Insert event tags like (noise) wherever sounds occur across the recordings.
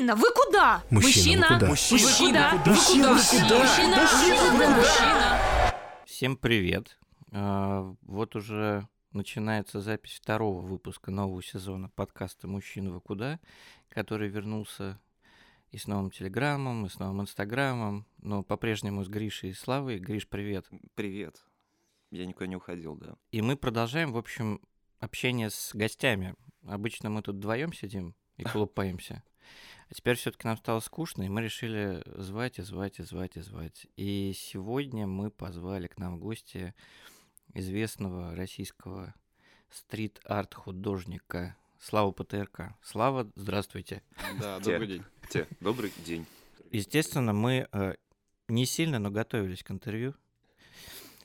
Мужчина, вы куда? Мужчина, вы куда? Мужчина, Мужчина, вы куда? Мужчина, Мужчина. Всем привет. А, Вот уже начинается запись второго выпуска нового сезона подкаста «Мужчина, вы куда?», который вернулся и с новым Телеграмом, и с новым Инстаграмом, но по-прежнему с Гришей и Славой. Гриш, привет. Привет. Я никуда не уходил, да. И мы продолжаем, в общем, общение с гостями. Обычно мы тут вдвоем сидим и (laughs) колупаемся. А теперь все-таки нам стало скучно, и мы решили звать и звать и звать и звать. И сегодня мы позвали к нам в гости известного российского стрит-арт художника Славу ПТРК. Слава, здравствуйте. Да, добрый день. Те, добрый день. Естественно, мы э, не сильно, но готовились к интервью.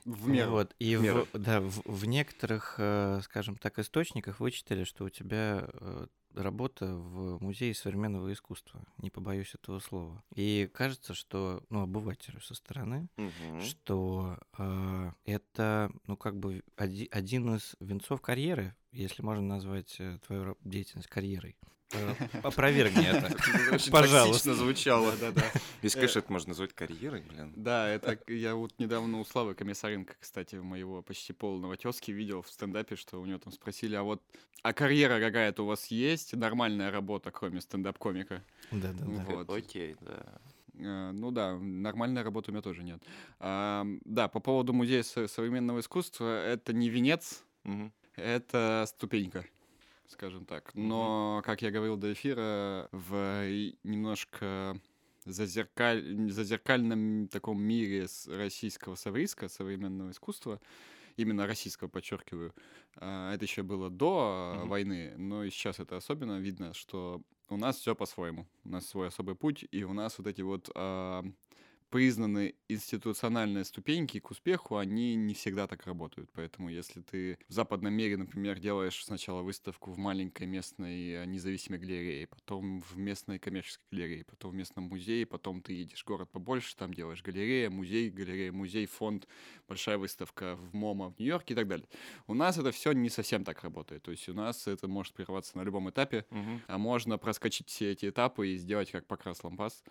В меру. Вот, и В в, меру. да, в, в некоторых, э, скажем так, источниках вычитали, что у тебя э, работа в Музее современного искусства. Не побоюсь этого слова. И кажется, что, ну, обывателю со стороны, Мгм. что э, это, ну, как бы оди- один из венцов карьеры, если можно назвать э, твою деятельность карьерой. Э, (laughs) Опровергни это. Очень Пожалуйста. звучало. Да, да. Если, конечно, это можно назвать карьерой, блин. Да, это я вот недавно у Славы Комиссаренко, кстати, моего почти полного тезки видел в стендапе, что у него там спросили, а вот, а карьера какая-то у вас есть? Нормальная работа, кроме стендап-комика? Да-да-да. Вот. Окей, да. Э, Ну да, нормальной работы у меня тоже нет. А, Да, по поводу музея со- современного искусства, это не венец, Мгм. Это ступенька, скажем так. Но, как я говорил до эфира, в немножко зазеркаль... зазеркальном таком мире с российского совриска, современного искусства, именно российского, подчеркиваю, а, это еще было до а, Мгм. войны, но и сейчас это особенно видно, что у нас все по-своему. У нас свой особый путь, и у нас вот эти вот признанные институциональные ступеньки к успеху, они не всегда так работают. Поэтому если ты в западном мире, например, делаешь сначала выставку в маленькой местной э, независимой галерее, потом в местной коммерческой галерее, потом в местном музее, потом ты едешь в город побольше, там делаешь галерея, музей, галерея, музей, фонд, большая выставка в МОМА в Нью-Йорке и так далее. У нас это все не совсем так работает. То есть у нас это может прерваться на любом этапе, Мгм. а можно проскочить все эти этапы и сделать как покрас лампас.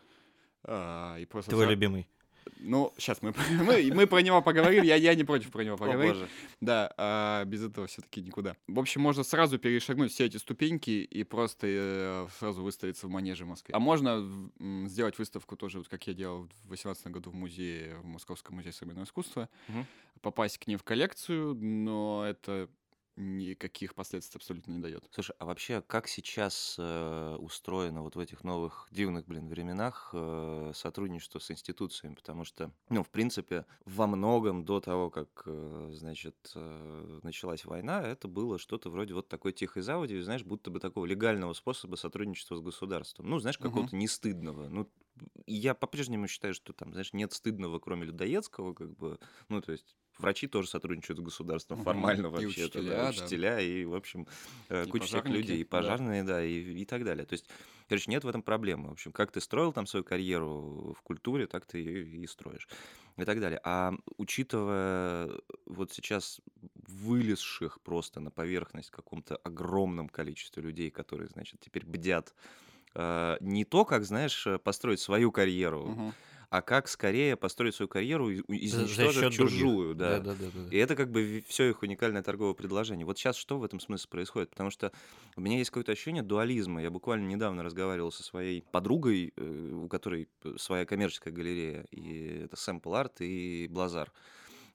А, и просто Твой за- любимый. ну, сейчас мы, (laughs) мы, мы про него поговорим, я, я не против про него О, поговорить. боже. Да, а без этого все-таки никуда. В общем, можно сразу перешагнуть все эти ступеньки и просто э, сразу выставиться в манеже в Москве. А можно сделать выставку тоже, вот как я делал в 2018 году в музее, в Московском музее современного искусства, Мгм. попасть к ним в коллекцию, но это никаких последствий абсолютно не дает. Слушай, а вообще, как сейчас э, устроено вот в этих новых дивных, блин, временах э, сотрудничество с институциями? Потому что, ну, в принципе, во многом до того, как, э, значит, э, началась война, это было что-то вроде вот такой тихой заводи, знаешь, будто бы такого легального способа сотрудничества с государством. Ну, знаешь, какого-то не стыдного. Ну, я по-прежнему считаю, что там, знаешь, нет стыдного, кроме людоедского, как бы, ну, то есть врачи тоже сотрудничают с государством Мгм. формально И вообще-то, учителя, да, да. учителя и, в общем, э, И куча пожарники, людей, и да. пожарные, да, и, и так далее. То есть, короче, нет в этом проблемы. В общем, как ты строил там свою карьеру в культуре, так ты ее и строишь. И так далее. А учитывая вот сейчас вылезших просто на поверхность каком-то огромном количестве людей, которые, значит, теперь бдят э, не то, как, знаешь, э, построить свою карьеру, Мгм. А как скорее построить свою карьеру, и- За- изничтожив счет других. чужую, да. Да-да-да-да. И это как бы все их уникальное торговое предложение. Вот сейчас что в этом смысле происходит? Потому что у меня есть какое-то ощущение дуализма. Я буквально недавно разговаривал со своей подругой, э, у которой э, своя коммерческая галерея, и это Sample Art и Блазар.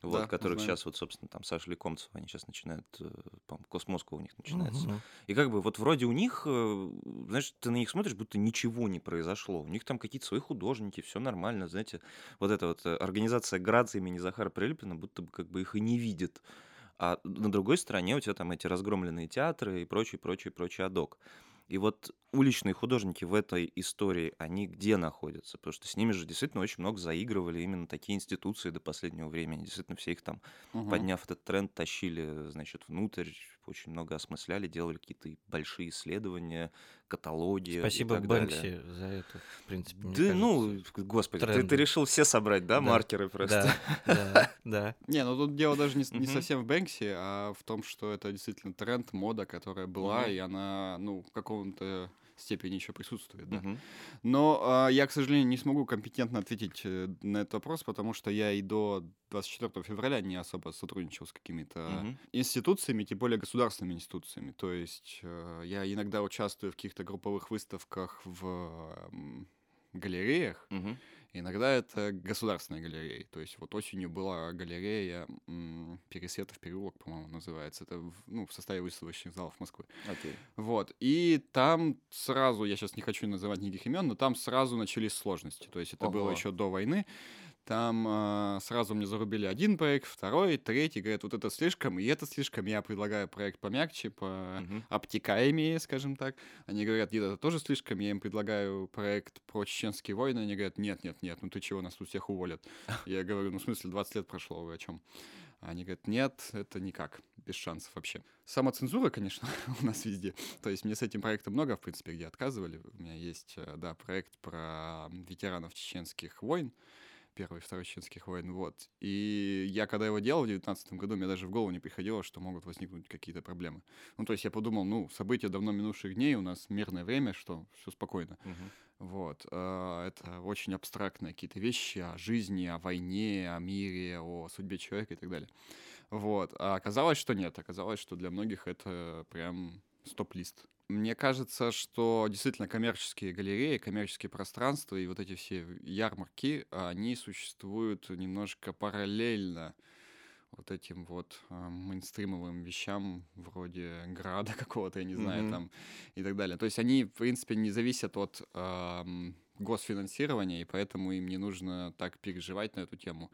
Вот, Да, которых сейчас, вот, собственно, там Саша Лекомцев, они сейчас начинают, э, по-моему, Космоска у них начинается. Мгм. И как бы вот вроде у них, э, знаешь, ты на них смотришь, будто ничего не произошло. У них там какие-то свои художники, все нормально, знаете. Вот эта вот э, организация Грац имени Захара Прилепина будто бы как бы их и не видит. А на другой стороне у тебя там эти разгромленные театры и прочий, прочий, прочий адок. И вот уличные художники в этой истории, они где находятся? Потому что с ними же действительно очень много заигрывали именно такие институции до последнего времени. Действительно, все их там Мгм. подняв этот тренд, тащили, значит, внутрь, очень много осмысляли, делали какие-то большие исследования, каталоги и Спасибо так Бэнкси далее. за это, в принципе, Да, кажется. ну, господи, ты, ты решил все собрать, да, Да. маркеры просто? Да, (laughs) да, да. Не, ну тут дело даже не, не совсем в Бэнкси, а в том, что это действительно тренд, мода, которая была, и она, ну, в каком-то степени еще присутствует, да. Мгм. Но а, я, к сожалению, не смогу компетентно ответить э, на этот вопрос, потому что я и до 24 февраля не особо сотрудничал с какими-то Мгм. институциями, тем более государственными институциями. То есть э, я иногда участвую в каких-то групповых выставках в галереях, Мгм. иногда это государственные галереи. То есть вот осенью была галерея Пересветов переулок, по-моему, называется. Это в, ну, в составе выставочных залов Москвы. Окей. Вот. И там сразу, я сейчас не хочу называть никаких имен, но там сразу начались сложности. То есть это было Ого. еще до войны. Там а, сразу мне зарубили один проект, второй, третий. Говорят, вот это слишком, и это слишком. Я предлагаю проект помягче, по Мгм. обтекаемее, скажем так. Они говорят, нет, это тоже слишком. Я им предлагаю проект про чеченские войны. Они говорят, нет, нет, нет, ну ты чего, нас тут всех уволят. (laughs) Я говорю, ну в смысле, 20 лет прошло, вы о чем? Они говорят, нет, это никак, без шансов вообще. Самоцензура, конечно, (laughs) у нас везде. То есть мне с этим проектом много, в принципе, где отказывали. У меня есть, э, да, проект про ветеранов чеченских войн, первый и второй чеченских войн, вот. И я, когда его делал в девятнадцатом году, мне даже в голову не приходило, что могут возникнуть какие-то проблемы. Ну, то есть я подумал, ну, события давно минувших дней, у нас мирное время, что все спокойно. Мгм. Вот. э, Это очень абстрактные какие-то вещи о жизни, о войне, о мире, о судьбе человека и так далее. Вот. А оказалось, что нет. Оказалось, что для многих это прям стоп-лист. Мне кажется, что действительно коммерческие галереи, коммерческие пространства и вот эти все ярмарки, они существуют немножко параллельно вот этим вот э, мейнстримовым вещам вроде града (laughs) какого-то, я не знаю, Мгм. там и так далее. То есть они, в принципе, не зависят от ам, госфинансирования, и поэтому им не нужно так переживать на эту тему.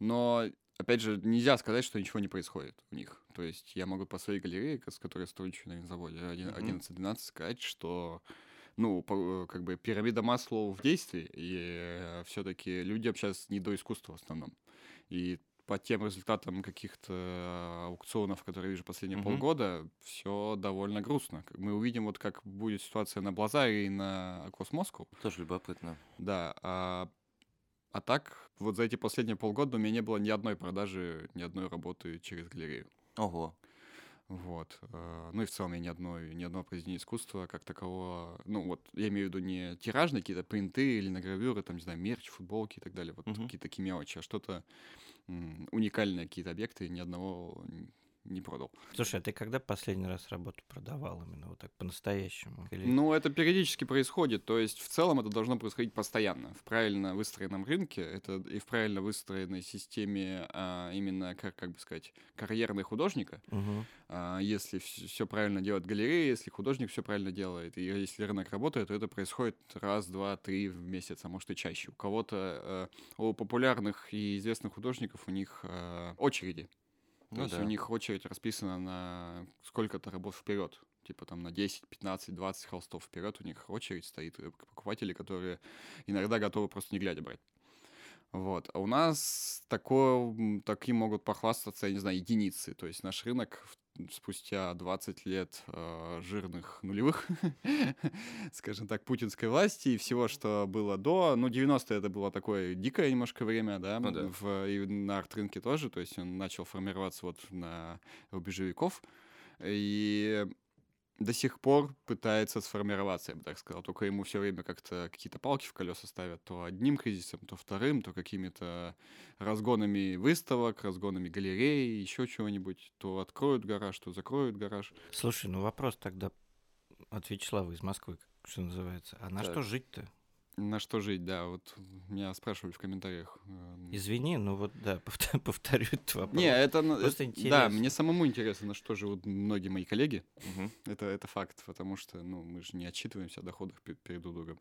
Но, опять же, нельзя сказать, что ничего не происходит у них. То есть я могу по своей галерее, с которой я сотрудничаю на заводе Мгм. 11-12, сказать, что ну, по- как бы пирамида Маслоу в действии, и все-таки людям сейчас не до искусства в основном. И по тем результатам каких-то аукционов, которые я вижу последние Мгм. полгода, все довольно грустно. Мы увидим, вот как будет ситуация на Блазаре и на Акос Тоже любопытно. Да, а, а так, вот за эти последние полгода у меня не было ни одной продажи, ни одной работы через галерею. Ого. Вот. э, Ну и в целом я ни одной, ни одного произведения искусства как такового, ну вот, я имею в виду не тиражные какие-то принты или на гравюры, там, не знаю, мерч, футболки и так далее, вот Мгм. какие-то такие мелочи, а что-то уникальные какие-то объекты ни одного не продал. Слушай, а ты когда последний раз работу продавал именно вот так по-настоящему? Или- Ну, это периодически происходит, то есть в целом это должно происходить постоянно. В правильно выстроенном рынке это и в правильно выстроенной системе а, именно, как, как бы сказать, карьерной художника, Мгм. А, если все правильно делает галерея, если художник все правильно делает, и если рынок работает, то это происходит раз, два, три в месяц, а может и чаще. У кого-то, э, у популярных и известных художников у них э, очереди. То Ну есть да. у них очередь расписана на сколько-то работ вперед. Типа там на 10, 15, 20 холстов вперед у них очередь стоит. Покупатели, которые иногда готовы просто не глядя брать. Вот. А у нас такое, м, таким могут похвастаться, я не знаю, единицы. То есть наш рынок в- спустя 20 лет э, жирных нулевых, (laughs) скажем так, путинской власти и всего, что было до. Ну, 90-е это было такое дикое немножко время, да, Ну да. в, и на арт-рынке тоже. То есть он начал формироваться вот на рубеже веков. И до сих пор пытается сформироваться, я бы так сказал. Только ему все время как-то какие-то палки в колеса ставят. То одним кризисом, то вторым, то какими-то разгонами выставок, разгонами галерей, еще чего-нибудь. То откроют гараж, то закроют гараж. Слушай, ну вопрос тогда от Вячеслава из Москвы, что называется. А на Так. что жить-то? На что жить, да. Вот меня спрашивали в комментариях. эм, Извини, ну вот да, (laughs) повтор- повторю этот вопрос. Не, это... Просто Да, интересно. мне самому интересно, на что живут многие мои коллеги. Мгм. Это, это факт, потому что, ну, мы же не отчитываемся о доходах пе- перед друг другом.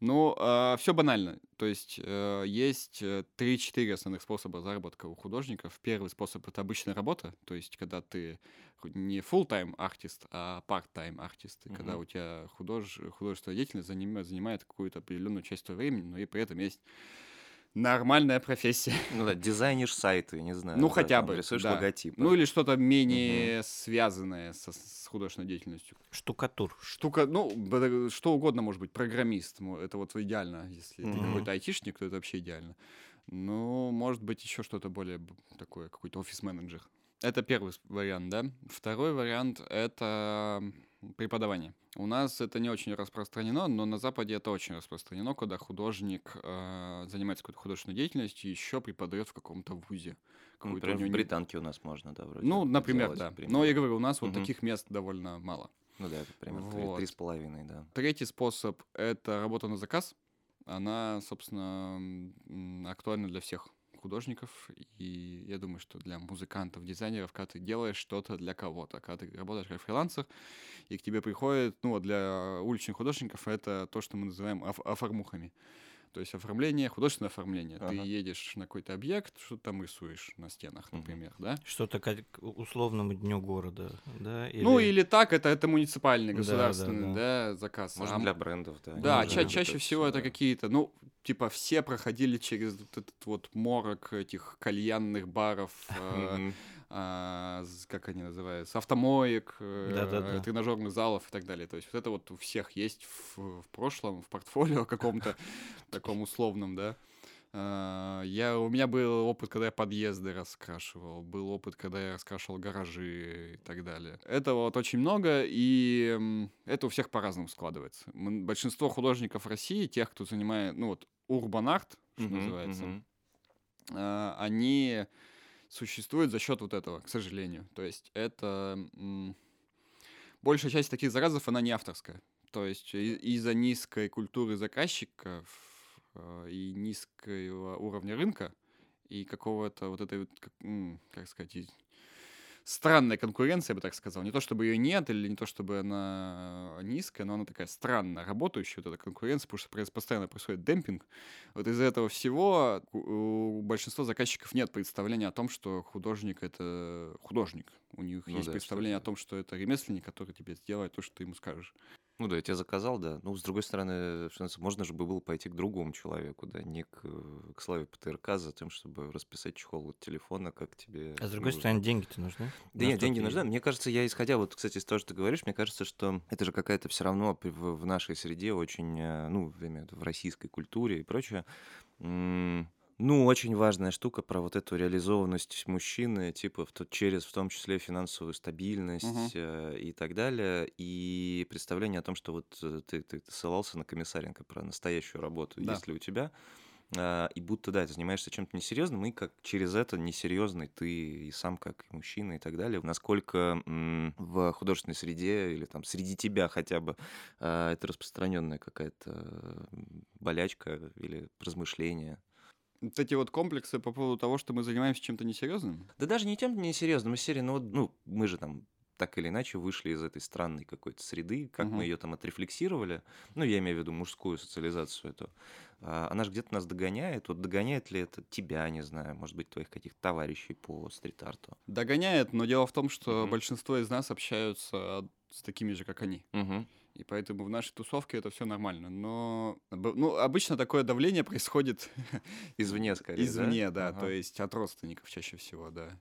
Ну, все банально. То есть э, есть э, 3-4 основных способа заработка у художников. Первый способ — это обычная работа, то есть когда ты не full-time артист, а part-time артист, и когда у тебя худож... художественная деятельность занимает, занимает какую-то определенную часть твоего времени, но и при этом есть нормальная профессия. Ну да, дизайнишь сайты, не знаю. Ну, да, хотя бы, Рисуешь да. логотипы. Ну, или что-то менее связанное со, с художественной деятельностью. Штукатур. Штука, ну, что угодно может быть, программист, это вот идеально, если ты Мгм. какой-то айтишник, то это вообще идеально. Ну, может быть, еще что-то более такое, какой-то офис-менеджер. Это первый вариант, да. Второй вариант — это преподавание. У нас это не очень распространено, но на Западе это очень распространено, когда художник э, занимается какой-то художественной деятельностью и еще преподает в каком-то вузе. Ну, Например, него в Британке у нас можно, да, вроде. Ну, например, да. например. Но я говорю, у нас вот Мгм. таких мест довольно мало. Ну да, это примерно три- Вот. три с половиной, да. Третий способ — это работа на заказ. Она, собственно, актуальна для всех художников. И я думаю, что для музыкантов, дизайнеров, когда ты делаешь что-то для кого-то, когда ты работаешь как фрилансер, и к тебе приходит, ну, для уличных художников это то, что мы называем оф- оформухами. То есть оформление, художественное оформление. Ты Ага. едешь на какой-то объект, что-то там рисуешь на стенах, например, да? Что-то к условному дню города, да? Ну, или так, это, это муниципальный, Да, да, государственный, да. да, заказ. Может, А для брендов, да. Да, Ну, ча- да. чаще всего это какие-то, ну, типа все проходили через вот этот вот морок этих кальянных баров, э. А, как они называются, автомоек, э, Да-да-да. тренажерных залов и так далее. То есть вот это вот у всех есть в, в прошлом, в портфолио (laughs) каком-то таком условном, да. А, Я, у меня был опыт, когда я подъезды раскрашивал, был опыт, когда я раскрашивал гаражи и так далее. Этого вот очень много, и это у всех по-разному складывается. Большинство художников России, тех, кто занимает, ну вот, урбан-арт, что Мгм, называется, а, они существуют за счет вот этого, к сожалению. То есть это большая часть таких заказов, она не авторская. То есть из-за низкой культуры заказчиков э, и низкого уровня рынка и какого-то вот этой, как, как сказать, и странной конкуренции, я бы так сказал. Не то, чтобы ее нет, или не то, чтобы она низкая, но она такая странная, работающая, вот эта конкуренция, потому что постоянно происходит демпинг. Вот из-за этого всего у большинства заказчиков нет представления о том, что художник — это художник. У них Ну есть да, представление о том, что это ремесленник, который тебе сделает то, что ты ему скажешь. Ну да, я тебе заказал, да. Ну, с другой стороны, можно же бы было пойти к другому человеку, да, не к, э, к Славе ПТРК за тем, чтобы расписать чехол от телефона, как тебе... А с другой нужно. стороны, деньги-то нужны. Да На нет, деньги нужны. Мне кажется, я исходя вот, кстати, из того, что ты говоришь, мне кажется, что это же какая-то все равно в, в нашей среде очень, э, ну, в российской культуре и прочее, ну, очень важная штука про вот эту реализованность мужчины, типа в то- через в том числе финансовую стабильность Мгм. э, и так далее, и представление о том, что вот э, ты, ты ссылался на Комиссаренко про настоящую работу, Да. есть ли у тебя, а, и будто, да, ты занимаешься чем-то несерьезным, и как через это несерьезный ты и сам как мужчина и так далее. Насколько м, в художественной среде или там среди тебя хотя бы а, это распространенная какая-то м, болячка или размышление. Вот эти вот комплексы по поводу того, что мы занимаемся чем-то несерьезным. Да даже не тем несерьезным, из серии, ну, вот, ну, мы же там так или иначе вышли из этой странной какой-то среды, как Мгм. мы ее там отрефлексировали, ну, я имею в виду мужскую социализацию эту, а, она же где-то нас догоняет, вот догоняет ли это тебя, не знаю, может быть, твоих каких-то товарищей по стрит-арту? Догоняет, но дело в том, что Мгм. большинство из нас общаются с такими же, как они. Мгм. И поэтому в нашей тусовке это все нормально. Но ну, обычно такое давление происходит (laughs) Извне, скорее, да? извне, да, Ага. то есть от родственников чаще всего, да.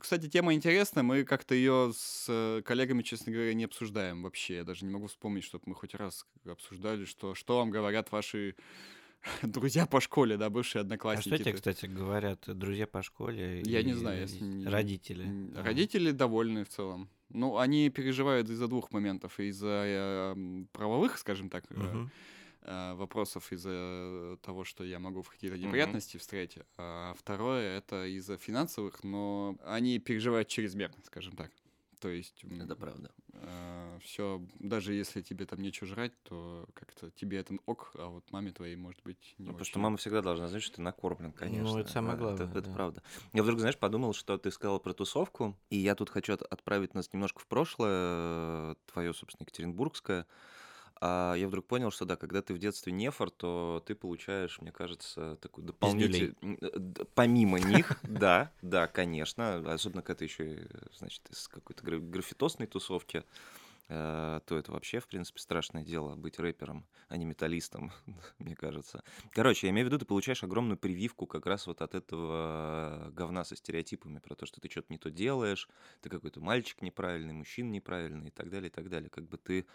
Кстати, тема интересная, мы как-то ее с коллегами, честно говоря, не обсуждаем вообще. Я даже не могу вспомнить, чтобы мы хоть раз обсуждали, что, что вам говорят ваши (laughs) друзья по школе, да, бывшие А одноклассники. что тебе, кстати, говорят друзья по школе? Я не и знаю, не- Родители. М, Ага. Родители довольны в целом. Ну, они переживают из-за двух моментов. Из-за э, правовых, скажем так, э, вопросов, из-за того, что я могу в какие-то неприятности встретить. А второе — это из-за финансовых, но они переживают чрезмерно, скажем так. То есть Это правда. все, даже если тебе там нечего жрать, то как-то тебе это ок, а вот маме твоей, может быть, не Ну, потому что очень. мама всегда должна знать, что ты накормлен, конечно. это самое это- главное, Это, да. правда. Я вдруг, знаешь, подумал, что ты сказала про тусовку, и я тут хочу от- отправить нас немножко в прошлое, твое, собственно, Екатеринбургское. А я вдруг понял, что да, когда ты в детстве нефор, то ты получаешь, мне кажется, такой дополнительный... Помимо них, (laughs) да, да, конечно. Особенно когда ты еще, значит, из какой-то гра- граффитосной тусовки, э, то это вообще, в принципе, страшное дело быть рэпером, а не металлистом, (laughs) мне кажется. Короче, я имею в виду, ты получаешь огромную прививку как раз вот от этого говна со стереотипами про то, что ты что-то не то делаешь, ты какой-то мальчик неправильный, мужчина неправильный и так далее, и так далее. Как бы ты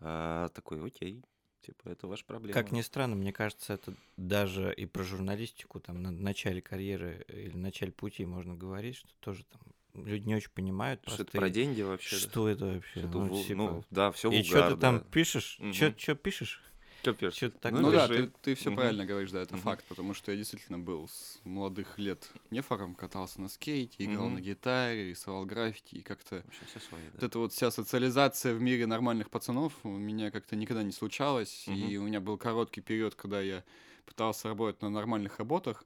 а, такой, окей, типа, это ваша проблема. Как ни странно, мне кажется, это даже и про журналистику, там, на начале карьеры или начале пути можно говорить, что тоже там люди не очень понимают. Что это про деньги вообще? да? Что это вообще? Что-то Ну, вул- типа, ну, да, все И что ты там да. пишешь? Мгм. Что пишешь? Чё пишешь? Что ты так Ну, да, ты, ты все Мгм. правильно говоришь, да, это Мгм. факт, потому что я действительно был с молодых лет нефором, катался на скейте, играл Мгм. на гитаре, рисовал граффити, и как-то свои, вот да. эта вот вся социализация в мире нормальных пацанов у меня как-то никогда не случалось, и у меня был короткий период, когда я пытался работать на нормальных работах,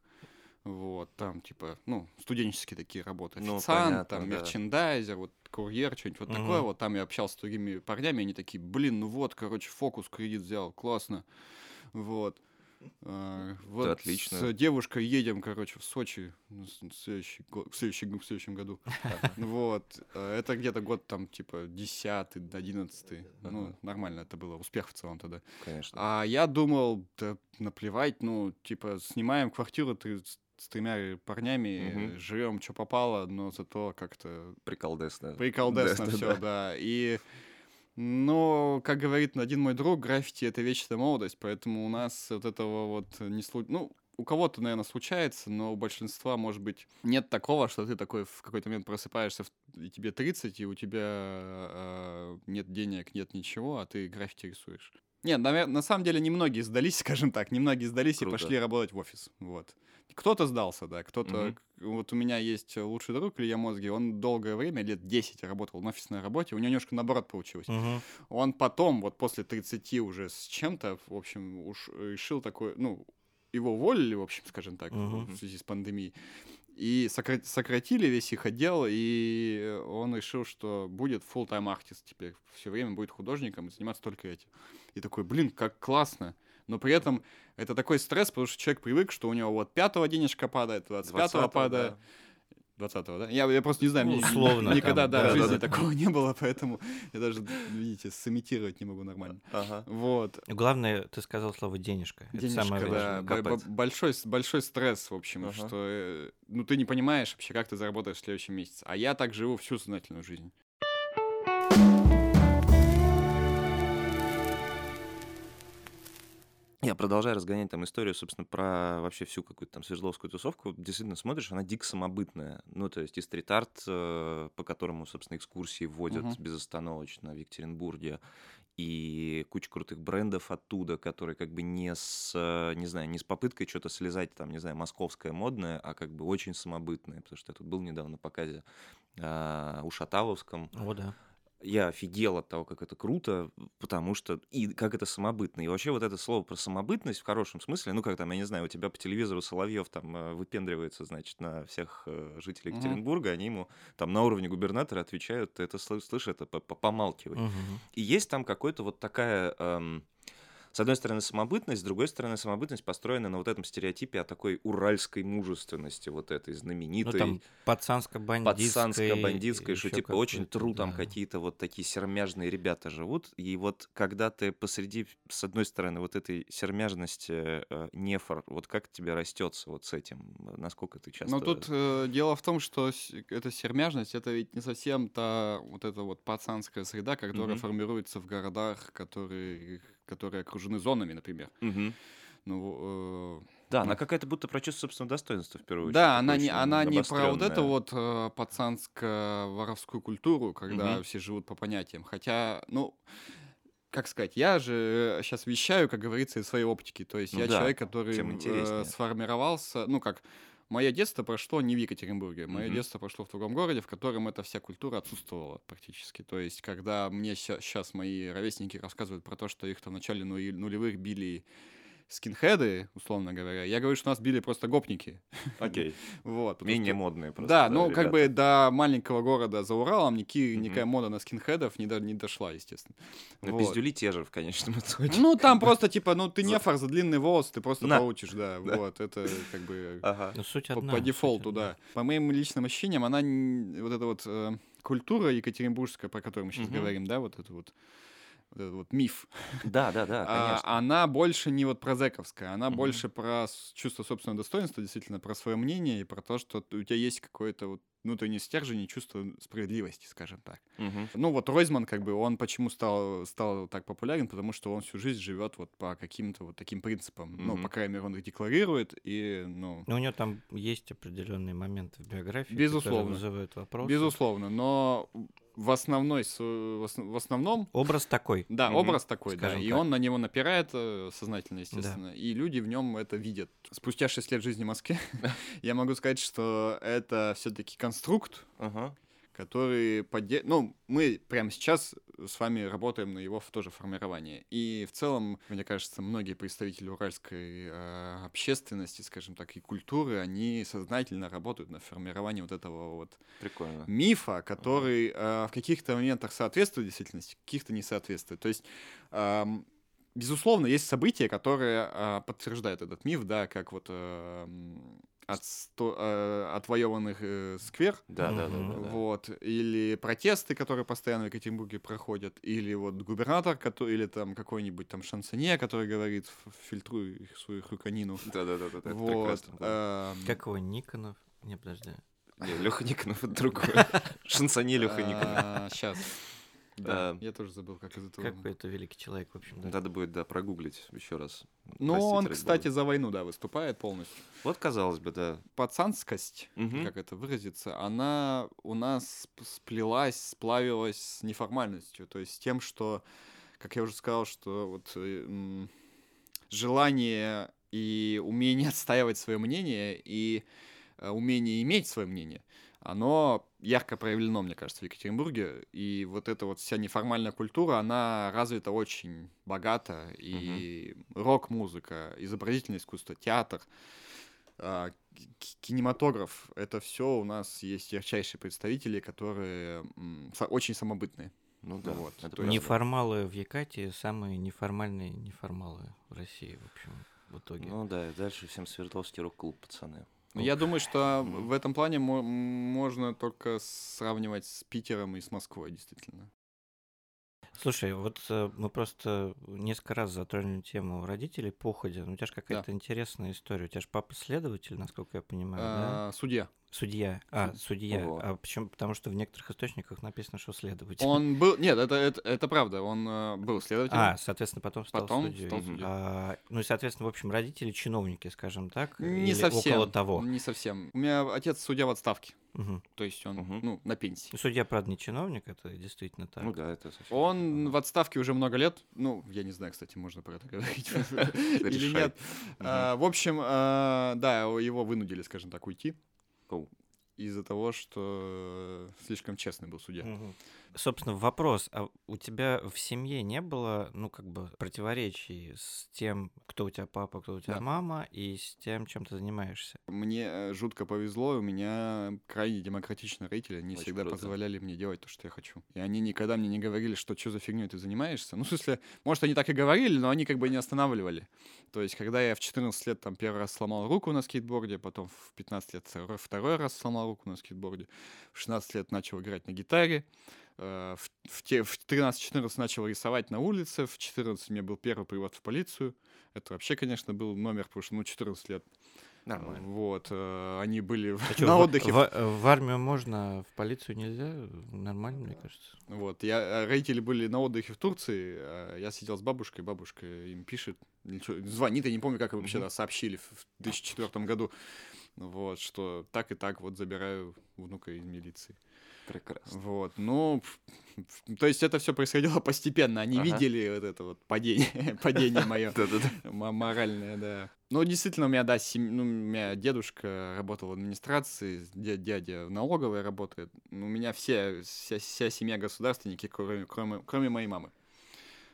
вот, там, типа, ну, студенческие такие работы, Ну, официант, понятно, там, да. мерчендайзер, вот, курьер, что-нибудь вот Мгм. такое, вот, там я общался с другими парнями, они такие, блин, ну вот, короче, фокус кредит взял, классно, вот. А, вот отлично. с девушкой едем, короче, в Сочи в следующий, в следующий, г- в следующем году. Вот. э, Это где-то год там, типа, 10 одиннадцатый. Ну, Ага. нормально это было. Успех в целом тогда. Конечно. А я думал, да наплевать, ну, типа, снимаем квартиру ты с, тремя парнями, Мгм. живем, что попало, но зато как-то Приколдес, да. приколдесно Да, все, да. да. И, ну, как говорит один мой друг, граффити — это вечная молодость, поэтому у нас вот этого вот не случ... Ну, у кого-то, наверное, случается, но у большинства, может быть, нет такого, что ты такой в какой-то момент просыпаешься, и тебе 30, и у тебя э, нет денег, нет ничего, а ты граффити рисуешь. Нет, навер- на самом деле немногие сдались, (laughs) скажем так, немногие сдались Круто. и пошли работать в офис. Вот. Кто-то сдался, да, кто-то... К- Вот у меня есть лучший друг Илья Мозги, он долгое время, лет 10 работал на офисной работе, у него немножко наоборот получилось. Мгм. Он потом, вот после 30 уже с чем-то, в общем, уж решил такой, ну, его уволили, в общем, скажем так, Мгм. в связи с пандемией. И сокра- сократили весь их отдел, и он решил, что будет full-time артист теперь. Все время будет художником и заниматься только этим. И такой, блин, как классно. Но при этом это такой стресс, потому что человек привык, что у него вот пятого денежка падает, 25-го 20-го, падает. 20-го, да? Я, я просто не знаю, Ну, мне условно никогда там, да, да, в жизни да, да. такого не было, поэтому я даже, видите, сымитировать не могу нормально. Ага. Вот. Главное, ты сказал слово денежка. Это Денежка, самое важное. да, б- большой, большой стресс, в общем, Ага. что, э, ну, ты не понимаешь вообще, как ты заработаешь в следующем месяце. А я так живу всю сознательную жизнь. Я продолжаю разгонять там историю, собственно, про вообще всю какую-то там Свердловскую тусовку. Действительно, смотришь, она дико самобытная. Ну, то есть и стрит-арт, э, по которому, собственно, экскурсии вводят Мгм. безостановочно в Екатеринбурге, и куча крутых брендов оттуда, которые как бы не с, э, не знаю, не с попыткой что-то слезать, там, не знаю, московское модное, а как бы очень самобытное. Потому что я тут был недавно на показе а, у Шаталовском, О, да. Я офигел от того, как это круто, потому что и как это самобытно. И вообще вот это слово про самобытность в хорошем смысле, ну как там, я не знаю, у тебя по телевизору Соловьев там э, выпендривается, значит, на всех э, жителей. Екатеринбурга, они ему там на уровне губернатора отвечают, ты это слышишь, это по- по- помалкивай. Мгм. И есть там какой-то вот такая, эм, с одной стороны, самобытность, с другой стороны, самобытность построена на вот этом стереотипе о такой уральской мужественности, вот этой Ну, знаменитой там пацанско-бандитской. пацанско-бандитской, что типа очень тру, там да. какие-то вот такие сермяжные ребята живут. И вот когда ты посреди, с одной стороны, вот этой сермяжности э, нефор, вот как тебе растется вот с этим? Насколько ты часто... Но тут э, дело в том, что с- эта сермяжность, это ведь не совсем та вот эта вот пацанская среда, которая Мгм. формируется в городах, которые, которые окружены зонами, например. Мгм. Ну, э, Да, она ну, какая-то будто про чувство собственного достоинства в первую очередь. Да, она не, она не про вот эту вот э, пацанско-воровскую культуру, когда Мгм. все живут по понятиям. Хотя, ну, как сказать, я же сейчас вещаю, как говорится, из своей оптики. То есть Ну я да, человек, который э, сформировался, ну как, мое детство прошло не в Екатеринбурге, мое Мгм. детство прошло в другом городе, в котором эта вся культура отсутствовала практически. То есть, когда мне сейчас мои ровесники рассказывают про то, что их там в начале нулевых били скинхеды, условно говоря, я говорю, что нас били просто гопники. Окей. (laughs) Вот, Менее модные просто. да, ну как бы до маленького города за Уралом никакая мода на скинхедов не, до- не дошла, естественно. Ну, пиздюли те же в конечном (laughs) итоге. Ну там просто типа, ну ты не фар за длинный волос, ты просто получишь, да, вот, это как бы. (laughs) Ну, суть по, одна. по суть дефолту, да. По моим личным ощущениям, она, вот эта вот э, культура екатеринбургская, про которую мы сейчас говорим, да, вот это вот, вот этот вот миф, Да, да, да, а, конечно. она больше не вот про зэковская, она Мгм. больше про чувство собственного достоинства, действительно про свое мнение и про то, что у тебя есть какое-то вот внутренний стержень и чувство справедливости, скажем так. Мгм. Ну вот Ройзман, как бы, он почему стал, стал так популярен, потому что он всю жизнь живет вот по каким-то вот таким принципам. Ну, Мгм. по крайней мере, он их декларирует, и, ну, Но у него там есть определенные моменты в биографии, Безусловно. которые вызывают вопросы. безусловно, но в основной, в ос- в основном Образ такой. Да, Мгм. образ такой, да. Скажем И так. он на него напирает э, сознательно, естественно. И люди в нем это видят. Спустя 6 лет жизни в Москве (laughs) я могу сказать, что это все-таки конструкт, Ага. который подде... Ну, мы прямо сейчас с вами работаем на его тоже формирование. И в целом, мне кажется, многие представители уральской э, общественности, скажем так, и культуры, они сознательно работают на формировании вот этого вот Прикольно. мифа, который э, в каких-то моментах соответствует действительности, в каких-то не соответствует. То есть, эм, безусловно, есть события, которые э, подтверждают этот миф, да, как вот отсто- э, отвоеванных э, сквер, Да, да, да, Мгм. да, да. вот, или протесты, которые постоянно в Екатеринбурге проходят, или вот губернатор, который, или там какой-нибудь там шансонье, который говорит, «Ф- фильтруй их, свою хрюканину. Да, да, да, да, это Вот. прекрасно. да. эм, Как его, Никонов? Не, подожди. Не, Леха Никонов это другой. (laughs) Шансоне Леха Никонов. Сейчас. Да, Да. я тоже забыл, как из этого. Какой это великий человек, в общем, да. Надо будет, да, прогуглить еще раз. Ну, Простите, он, кстати, за войну, да, выступает полностью. Вот, казалось бы, да. Пацанскость, Мгм. как это выразиться, она у нас сп- сплелась, сплавилась с неформальностью. То есть с тем, что, как я уже сказал, что вот э, м, желание и умение отстаивать свое мнение и э, умение иметь свое мнение, оно ярко проявлено, мне кажется, в Екатеринбурге. И вот эта вот вся неформальная культура, она развита очень богато. И рок-музыка, изобразительное искусство, театр, а, кинематограф, это все у нас есть ярчайшие представители, которые очень самобытные. Ну да. Вот, это. Неформалы в Якатии самые неформальные неформалы в России, в общем, в итоге. Ну да, и дальше всем Свердловский рок-клуб, пацаны. Но я думаю, что в этом плане мо- можно только сравнивать с Питером и с Москвой, действительно. Слушай, вот э, мы просто несколько раз затронули тему родителей походя. Ну, у тебя же какая-то интересная история. У тебя же папа следователь, насколько я понимаю, да? А, Судья. Судья. А, судья. Ого. А почему? Потому что в некоторых источниках написано, что следователь. Он был... Нет, это, это, это правда, он э, был следователем. А, соответственно, потом стал Потом судьей. стал судьей. А, ну и, соответственно, в общем, родители чиновники, скажем так. Не или совсем. около того. Не совсем. У меня отец судья в отставке. Мгм. То есть он, Мгм. ну, на пенсии. Судья, правда, не чиновник, это действительно так. Ну да, это совсем. Он в отставке уже много лет. Ну, я не знаю, кстати, можно про это говорить (laughs) или нет. А, В общем, а, да, его вынудили, скажем так, уйти. Из-за того, что слишком честный был судья. Мгм. Собственно, вопрос, а у тебя в семье не было, ну, как бы, противоречий с тем, кто у тебя папа, кто у тебя Да. мама, и с тем, чем ты занимаешься? Мне э, жутко повезло, у меня крайне демократичные родители, они Очень всегда круто. позволяли мне делать то, что я хочу. И они никогда мне не говорили, что что за фигней ты занимаешься. Ну, в смысле, может, они так и говорили, но они как бы не останавливали. То есть, когда я в 14 лет там первый раз сломал руку на скейтборде, потом в 15 лет второй, раз сломал руку на скейтборде, в 16 лет начал играть на гитаре, в, в, те- в 13-14 начал рисовать на улице, в 14 у меня был первый привод в полицию. Это вообще, конечно, был номер, потому что, ну, 14 лет. Нормально. Вот, э, они были А (laughs) чё, на в- отдыхе. В, в армию можно, в полицию нельзя? Нормально, мне кажется. Вот, я, э, родители были на отдыхе в Турции, а я сидел с бабушкой, бабушка им пишет, ничего, звонит, я не помню, как вообще Мгм. да, сообщили в в 2004 году, вот, что так и так вот забираю внука из милиции. Прекрасно. Вот, ну, то есть это все происходило постепенно, они Ага. видели вот это вот падение, (laughs) падение мое. (laughs) Моральное, да. Ну, действительно, у меня, да, сем- ну, у меня дедушка работал в администрации, дя- дядя в налоговой работает. У меня все, вся, вся семья государственники, кроме, кроме, кроме моей мамы.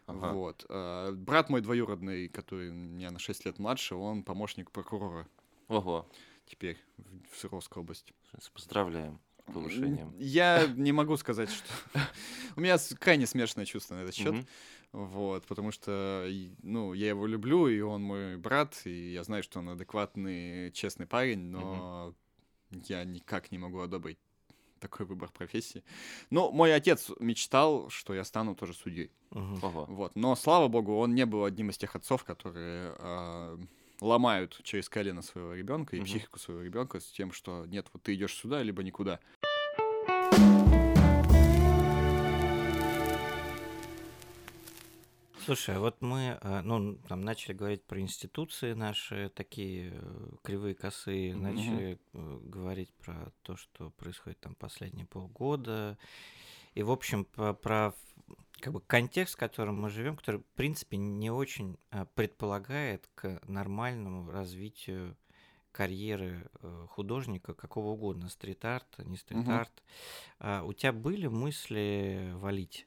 Ага. Вот. А, Брат мой двоюродный, который меня на 6 лет младше, он помощник прокурора Ого. теперь в, в Свердловской области. Поздравляем повышением. Я не могу сказать, что... (laughs) У меня крайне смешанное чувство на этот счет. Вот, потому что, ну, я его люблю, и он мой брат, и я знаю, что он адекватный, честный парень, но я никак не могу одобрить такой выбор профессии. Но мой отец мечтал, что я стану тоже судьей. Вот. Но, слава богу, он не был одним из тех отцов, которые а, ломают через колено своего ребенка и Мгм. психику своего ребенка с тем, что нет, вот ты идешь сюда, либо никуда. Слушай, а вот мы, э, ну, там начали говорить про институции наши, такие э, кривые, косые, Мгм. начали э, говорить про то, что происходит там последние полгода. И, в общем, про в- как бы контекст, в котором мы живем, который, в принципе, не очень э, предполагает к нормальному развитию карьеры э, художника какого угодно, стрит-арт, не стрит-арт. А у тебя были мысли валить?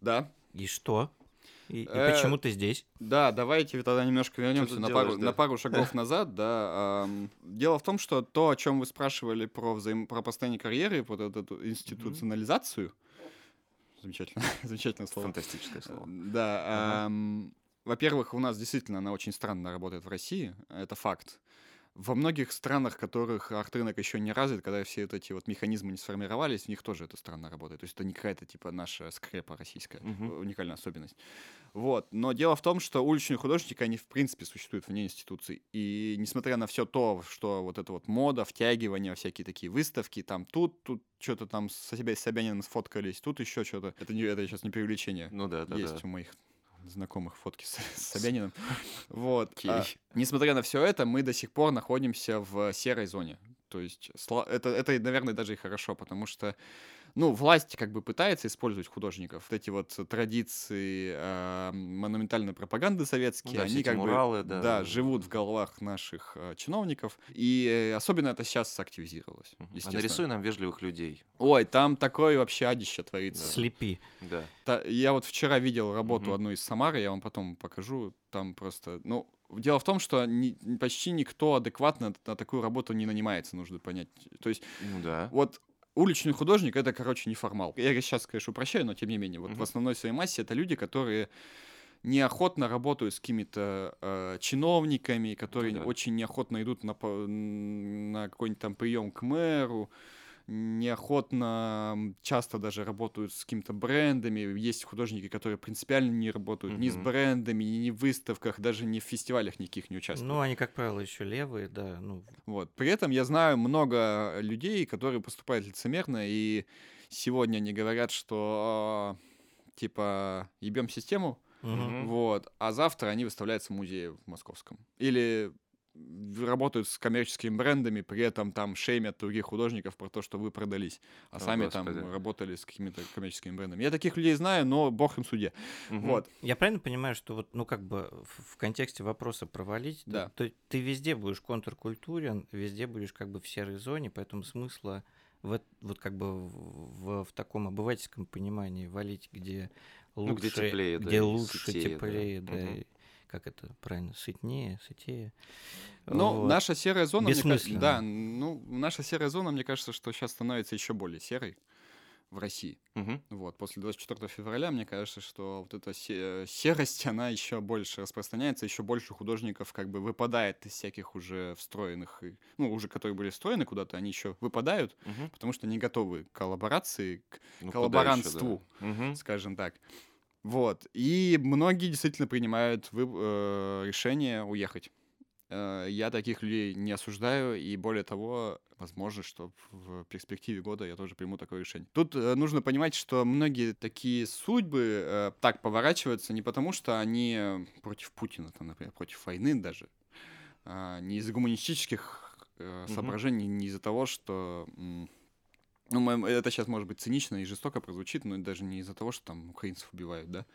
Да, И что? И, и Э, почему ты здесь? Да, давайте тогда немножко вернемся на делаешь, пару, да? на пару шагов (laughs) назад. Да. Дело в том, что то, о чем вы спрашивали про, взаим... про построение карьеры, вот эту институционализацию, замечательно, (laughs) замечательное слово. Фантастическое слово. Да. Ага. ам, Во-первых, у нас действительно она очень странно работает в России, это факт. Во многих странах, в которых арт-рынок еще не развит, когда все вот эти вот механизмы не сформировались, в них тоже это странно работает. То есть это не какая-то типа наша скрепа российская, Мгм. уникальная особенность. Вот. Но дело в том, что уличные художники, они в принципе существуют вне институций. И несмотря на все то, что вот это вот мода, втягивание, всякие такие выставки, там тут, тут что-то там с себя с Собяниным сфоткались, тут еще что-то. Это, не, это сейчас не преувеличение. Ну да, да, Есть да. у моих знакомых фотки (laughs) с, с Собяниным. Вот. Окей. А, несмотря на все это, мы до сих пор находимся в серой зоне. То есть это, это, наверное, даже и хорошо, потому что ну, власть как бы пытается использовать художников. Вот эти вот традиции э, монументальной пропаганды советские, Ну да, они как муралы, бы да. живут в головах наших э, чиновников. И особенно это сейчас активизировалось. А нарисуй нам вежливых людей. Ой, там такое вообще адище творится. Слепи. Да. Та- я вот вчера видел работу Мгм. одну из Самары, я вам потом покажу. Там просто, ну, дело в том, что ни- почти никто адекватно на такую работу не нанимается, нужно понять. То есть Ну да. вот уличный художник это, короче, не формал. Я сейчас, конечно, упрощаю, но тем не менее, вот в Мгм. основной своей массе это люди, которые неохотно работают с какими-то э, чиновниками, которые да. очень неохотно идут на, на какой-нибудь там прием к мэру, неохотно часто даже работают с какими-то брендами. Есть художники, которые принципиально не работают ни с брендами, ни в выставках, даже ни в фестивалях никаких не участвуют. Ну, они, как правило, еще левые, да. Ну, Вот. При этом я знаю много людей, которые поступают лицемерно, и сегодня они говорят, что а, типа ебем систему. Мгм. вот, а завтра они выставляются в музее в московском. Или работают с коммерческими брендами, при этом там шеймят других художников про то, что вы продались, а О, сами Господи. там работали с какими-то коммерческими брендами. Я таких людей знаю, но бог им судья. Мгм. Вот. Я правильно понимаю, что вот, ну, как бы в, в контексте вопроса провалить, то- Да. то, ты везде будешь контркультурен, везде будешь как бы в серой зоне, поэтому смысла в, вот как бы в, в- в таком обывательском понимании валить, где лучше, Ну, где теплее, да, где и лучше, да. теплее, да, Мгм. и как это правильно, сытнее, сытее. Но Вот. наша серая зона, мне кажется, да, ну, наша серая зона, мне кажется, что сейчас становится еще более серой в России. Мгм. Вот, после 24 февраля, мне кажется, что вот эта се- серость, она еще больше распространяется, еще больше художников как бы выпадает из всяких уже встроенных, ну, уже которые были встроены куда-то, они еще выпадают, Мгм. потому что не готовы к коллаборации, к Ну, коллаборантству, да. Мгм. скажем так. Вот. И многие действительно принимают вы- э, решение уехать. Э, Я таких людей не осуждаю, и более того, возможно, что в перспективе года я тоже приму такое решение. Тут э, нужно понимать, что многие такие судьбы э, так поворачиваются не потому, что они э, против Путина, там, например, против войны даже, а, не из гуманистических э, соображений, не из-за того, что... м, ну, это сейчас, может быть, цинично и жестоко прозвучит, но даже не из-за того, что там украинцев убивают, да,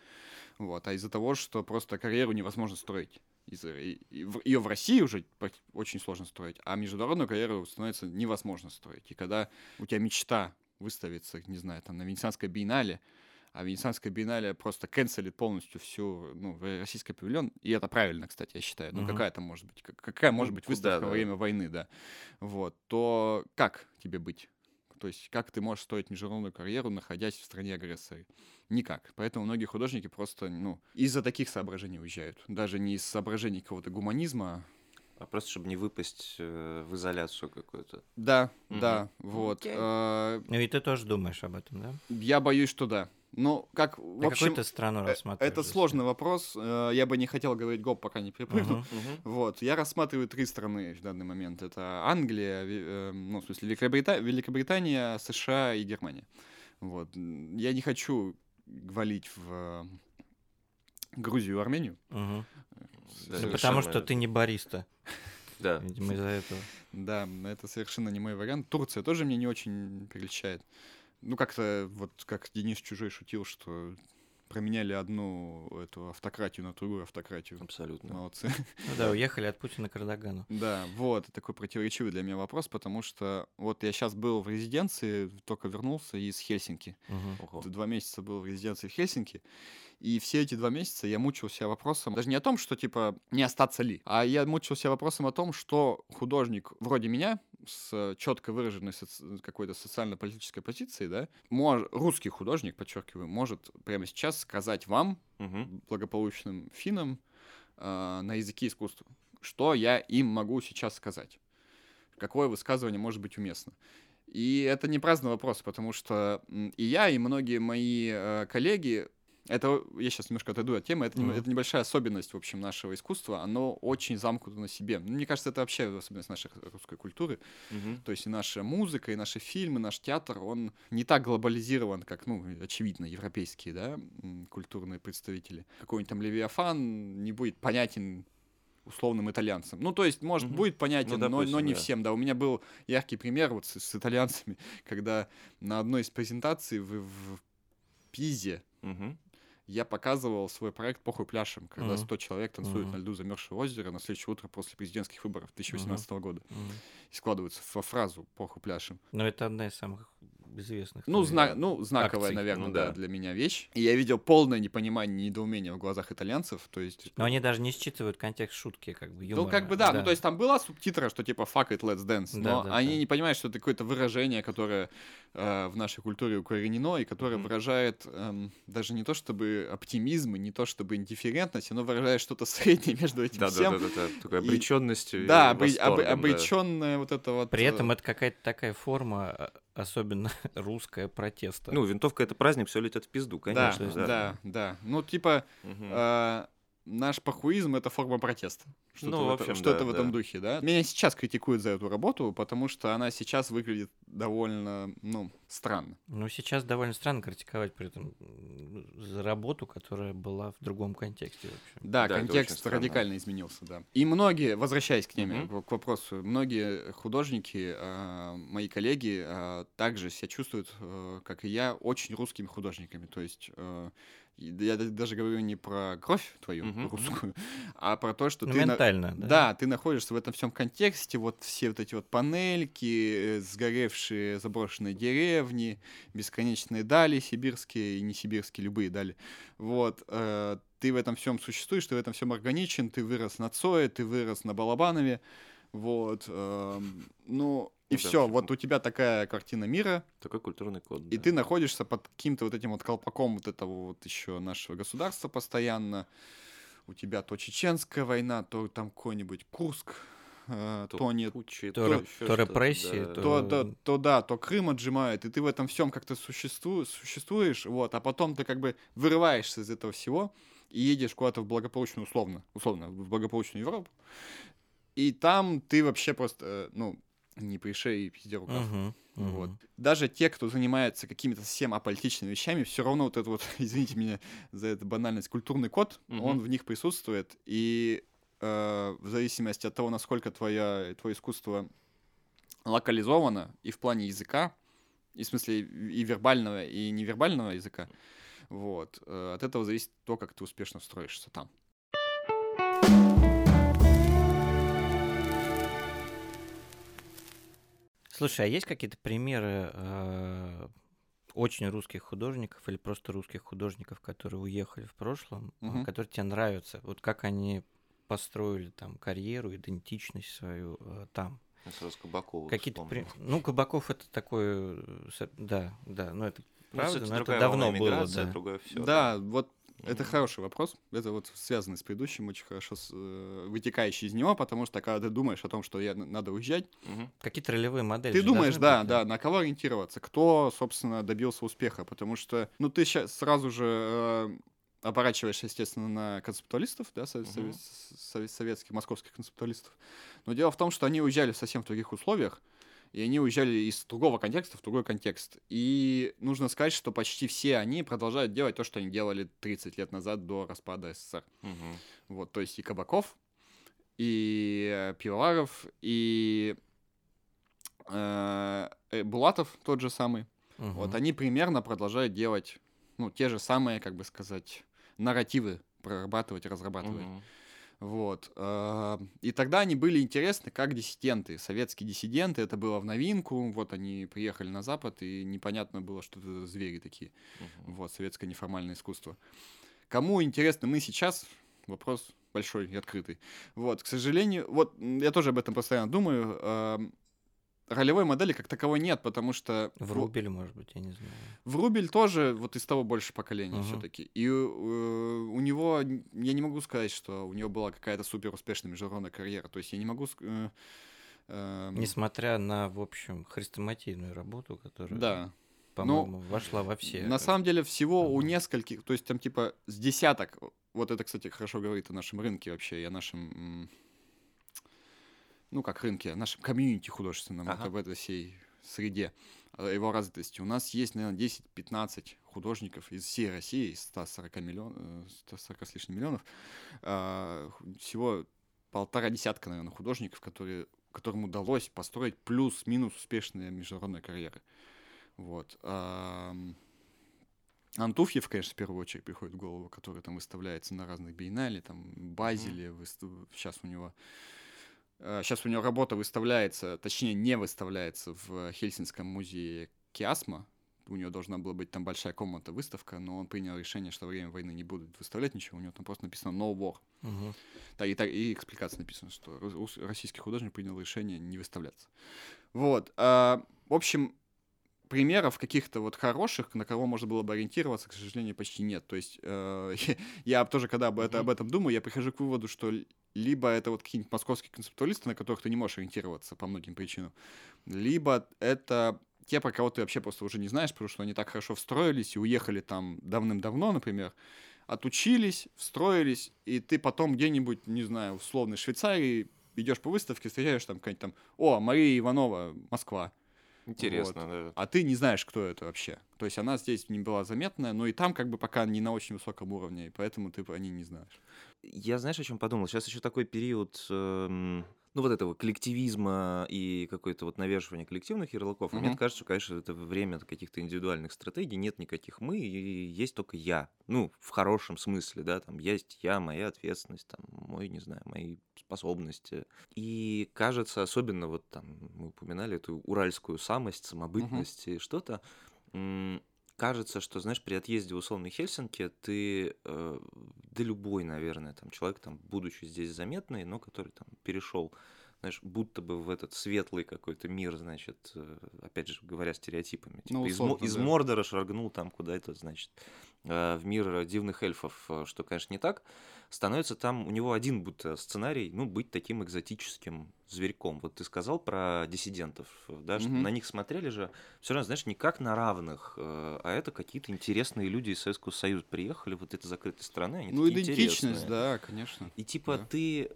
вот, а из-за того, что просто карьеру невозможно строить. Ее в России уже очень сложно строить, а международную карьеру становится невозможно строить. И когда у тебя мечта выставиться, не знаю, там на Венецианской биеннале, а Венецианская биеннале просто канцелит полностью всю, ну, в- российский павильон, и это правильно, кстати, я считаю. Ну, Мгм. какая там может быть, как- какая может Ну, быть выставка да. во время войны, да, вот, то как тебе быть? То есть как ты можешь строить международную карьеру, находясь в стране агрессора? Никак. Поэтому многие художники просто, ну, из-за таких соображений уезжают. Даже не из соображений какого-то гуманизма. А просто, чтобы не выпасть э, в изоляцию какую-то. Да, Мгм. да, вот. Окей. Э, Ну и ты тоже думаешь об этом, да? Я боюсь, что да. Ну, как, в А общем, какую ты страну э, рассматриваешь? это сложный вопрос. Я бы не хотел говорить гоп, пока не перепрыгну. Мгм. Мгм. Вот, я рассматриваю три страны в данный момент. Это Англия, ну, в смысле, Великобрита- Великобритания, США и Германия. Вот. Я не хочу валить в Грузию и Армению. Мгм. Да, потому что это- ты не бариста, (laughs) Да. видимо, из-за этого. Да, это совершенно не мой вариант. Турция тоже мне не очень прельщает. Ну, как-то, вот как Денис Чужой шутил, что променяли одну эту автократию на другую автократию. Абсолютно. Молодцы. Ну да, уехали от Путина к Эрдогану. Да, вот, такой противоречивый для меня вопрос, потому что вот я сейчас был в резиденции, только вернулся из Хельсинки. Д- Два месяца был в резиденции в Хельсинки, и все эти два месяца я мучился вопросом, даже не о том, что, типа, не остаться ли, а я мучился вопросом о том, что художник вроде меня, с четко выраженной соци- какой-то социально-политической позицией, да, мож- русский художник, подчеркиваю, может прямо сейчас сказать вам, Мгм. благополучным финнам, э, на языке искусства, что я им могу сейчас сказать, какое высказывание может быть уместно. И это не праздный вопрос, потому что и я, и многие мои э, коллеги, это я сейчас немножко отойду от темы, это, Мгм. это небольшая особенность, в общем, нашего искусства, оно очень замкнуто на себе. Ну, Мне кажется, это вообще особенность нашей русской культуры. Мгм. То есть и наша музыка, и наши фильмы, наш театр, он не так глобализирован, как, ну, очевидно, европейские, да, культурные представители. Какой-нибудь там Левиафан не будет понятен условным итальянцам. Ну, то есть, может, Мгм. будет понятен, Ну, но, но допустим, не да. всем, да. У меня был яркий пример вот с, с итальянцами, (laughs) когда на одной из презентаций в, в Пизе Мгм. Я показывал свой проект «Похуй пляшем», когда Мгм. 100 человек танцуют Мгм. на льду замерзшего озера на следующее утро после президентских выборов 2018 года. Мгм. И складываются во фразу «Похуй пляшем». Но это одна из самых известных. Ну, зна- ну знаковая, акций. наверное, Ну да, да. для меня вещь. И я видел полное непонимание, недоумение в глазах итальянцев. То есть. Но они даже не считывают контекст шутки, как бы, юмора. Ну, как бы да, ну то есть там была субтитра, что типа fuck it, let's dance, но Да, да, они да. не понимают, что это какое-то выражение, которое э, в нашей культуре укоренено, и которое Мгм. выражает эм, даже не то чтобы оптимизм, и не то чтобы индифферентность, оно выражает что-то (laughs) среднее между этим Да, да, всем. да, да, да, такой И- обреченностью. Да, и обы- обы- восторгом, да. обреченное вот это вот. При э, этом это какая-то такая форма, а, особенно (laughs) русская, протеста. Ну, винтовка это праздник, все летят в пизду, конечно. да, да, да. Ну, типа, э, наш похуизм это форма протеста. Что-то Ну, в, в это- общем, что-то да, в этом да. духе, да. Меня сейчас критикуют за эту работу, потому что она сейчас выглядит довольно, ну, странно. Ну, сейчас довольно странно критиковать при этом за работу, которая была в другом контексте вообще. Да, Да, контекст радикально изменился, да. И многие, возвращаясь к теме, Мгм. к, вопросу, многие художники, э, мои коллеги, э, также себя чувствуют, э, как и я, очень русскими художниками. То есть э, я даже говорю не про кровь твою Мгм. русскую, (laughs) а про то, что Ну, ты... на- ментально, да. Да, ты находишься в этом всем контексте, вот все вот эти вот панельки, э, сгоревшие заброшенные деревни, бесконечные дали сибирские и не сибирские, любые дали. Вот, э, ты в этом всем существуешь, ты в этом всем органичен, ты вырос на Цое, ты вырос на Балабанове, вот, эм, ну, и все, вот у тебя такая картина мира, Такой культурный код. и да. ты находишься под каким-то вот этим вот колпаком вот этого вот еще нашего государства постоянно. У тебя то чеченская война, то там какой-нибудь Курск, э, то, То нет, Путчи, То, то то что-то, репрессии, да. то- то, да, то да, то Крым отжимает, и ты в этом всем как-то существу, существуешь, вот, а потом ты как бы вырываешься из этого всего и едешь куда-то в благополучную, условно, условно, в благополучную Европу, и там ты вообще просто, э, ну, не при шее и пизде рукав. Мгм, мгм. Вот. Даже те, кто занимается какими-то совсем аполитичными вещами, все равно вот этот вот, (laughs) извините меня за эту банальность, культурный код, Мгм. он в них присутствует. И э, в зависимости от того, насколько твоя, твое искусство локализовано и в плане языка, и в смысле и вербального, и невербального языка, вот, э, от этого зависит то, как ты успешно строишься там. Слушай, а есть какие-то примеры э, очень русских художников или просто русских художников, которые уехали в прошлом, Мгм. которые тебе нравятся? Вот как они построили там карьеру, идентичность свою э, там? Я сразу Кабакова Какие-то при-. Ну, Кабаков это такой... э, Да, да, ну это Ну, правда, кстати, но это давно было, да. другое всё, да, вот Это хороший вопрос. Это вот связано с предыдущим, очень хорошо с, э, вытекающий из него, потому что когда ты думаешь о том, что я, надо уезжать, Мгм. Какие-то ролевые модели. ты думаешь, да, быть, да, на кого ориентироваться, кто, собственно, добился успеха, потому что, ну, ты сейчас сразу же э, оборачиваешься, естественно, на концептуалистов, да, сове- Мгм. сове- сове- советских, московских концептуалистов. Но дело в том, что они уезжали совсем в других условиях, и они уезжали из другого контекста в другой контекст. И нужно сказать, что почти все они продолжают делать то, что они делали 30 лет назад до распада СССР. Мгм. Вот, то есть и Кабаков, и э, Пивоваров, и э, э, Булатов тот же самый. Мгм. Вот они примерно продолжают делать, ну, те же самые, как бы сказать, нарративы прорабатывать, разрабатывать. Мгм. Вот. э, И тогда они были интересны как диссиденты. Советские диссиденты, это было в новинку. Вот они приехали на Запад, и непонятно было, что это за звери такие. Мгм. Вот, советское неформальное искусство. Кому интересно мы сейчас, вопрос большой и открытый. Вот, к сожалению, вот я тоже об этом постоянно думаю. Ролевой модели как таковой нет, потому что В Рубеле, может быть, я не знаю. в Рубель тоже вот из того больше поколения Мгм. все-таки. И э, у него, я не могу сказать, что у него была какая-то супер успешная международная карьера. То есть я не могу... э, эм, Несмотря на, в общем, хрестоматийную работу, которая, Да. по-моему, вошла во все. На самом деле всего у Мгм. нескольких, то есть там типа с десяток, вот это, кстати, хорошо говорит о нашем рынке вообще, и о нашем, ну как рынке, нашем комьюнити художественном, Ага. вот об этой всей среде, о его развитости. У нас есть, наверное, 10-15 художников из всей России, из 140 миллионов, 140 с лишним миллионов, а, всего полтора десятка, наверное, художников, которые, которым удалось построить плюс-минус успешные международные карьеры. Вот. Антуфьев, конечно, в первую очередь приходит в голову, который там выставляется на разных биеннале, там Базеле, сейчас у него сейчас у него работа выставляется, точнее не выставляется в Хельсинском музее Киасма. У него должна была быть там большая комната выставка, но он принял решение, что во время войны не будут выставлять ничего. У него там просто написано No War. Да, и, так- и экспликация написана, что российский художник принял решение не выставляться. Вот. а, в общем, примеров каких-то вот хороших, на кого можно было бы ориентироваться, к сожалению, почти нет. То есть э, (laughs) я тоже, когда об, это, об этом думаю, я прихожу к выводу, что либо это вот какие-нибудь московские концептуалисты, на которых ты не можешь ориентироваться по многим причинам, либо это те, про кого ты вообще просто уже не знаешь, потому что они так хорошо встроились и уехали там давным-давно, например, отучились, встроились, и ты потом где-нибудь, не знаю, в условной Швейцарии идешь по выставке, встречаешь там какая-нибудь там, о, Мария Иванова, Москва, Интересно, да. а ты не знаешь, кто это вообще. То есть она здесь не была заметная, но и там как бы пока не на очень высоком уровне, и поэтому ты про ней не знаешь. Я знаешь, о чем подумал? Сейчас еще такой период, эм, ну, вот этого коллективизма и какое-то вот навешивания коллективных ярлыков. И мне кажется, что, конечно, это время каких-то индивидуальных стратегий, нет никаких мы, и есть только я. Ну, в хорошем смысле, да, там есть я, моя ответственность, там, мой, не знаю, мои способности. И кажется, особенно вот там мы упоминали эту уральскую самость, самобытность и что-то, кажется, что, знаешь, при отъезде в условный Хельсинки ты, э, да любой, наверное, там человек, там, будучи здесь заметный, но который там перешел, знаешь, будто бы в этот светлый какой-то мир, значит, э, опять же, говоря стереотипами, типа Ну, из, условно, из да. Мордора шагнул там куда-то, значит, э, в мир дивных эльфов, э, что, конечно, не так, становится там у него один будто сценарий, ну, быть таким экзотическим зверьком. Вот ты сказал про диссидентов, да, что Мгм. на них смотрели же, все равно, знаешь, не как на равных, а это какие-то интересные люди из Советского Союза приехали, вот этой закрытой страны, они ну, идентичность, интересные. да, конечно. И типа Да. ты,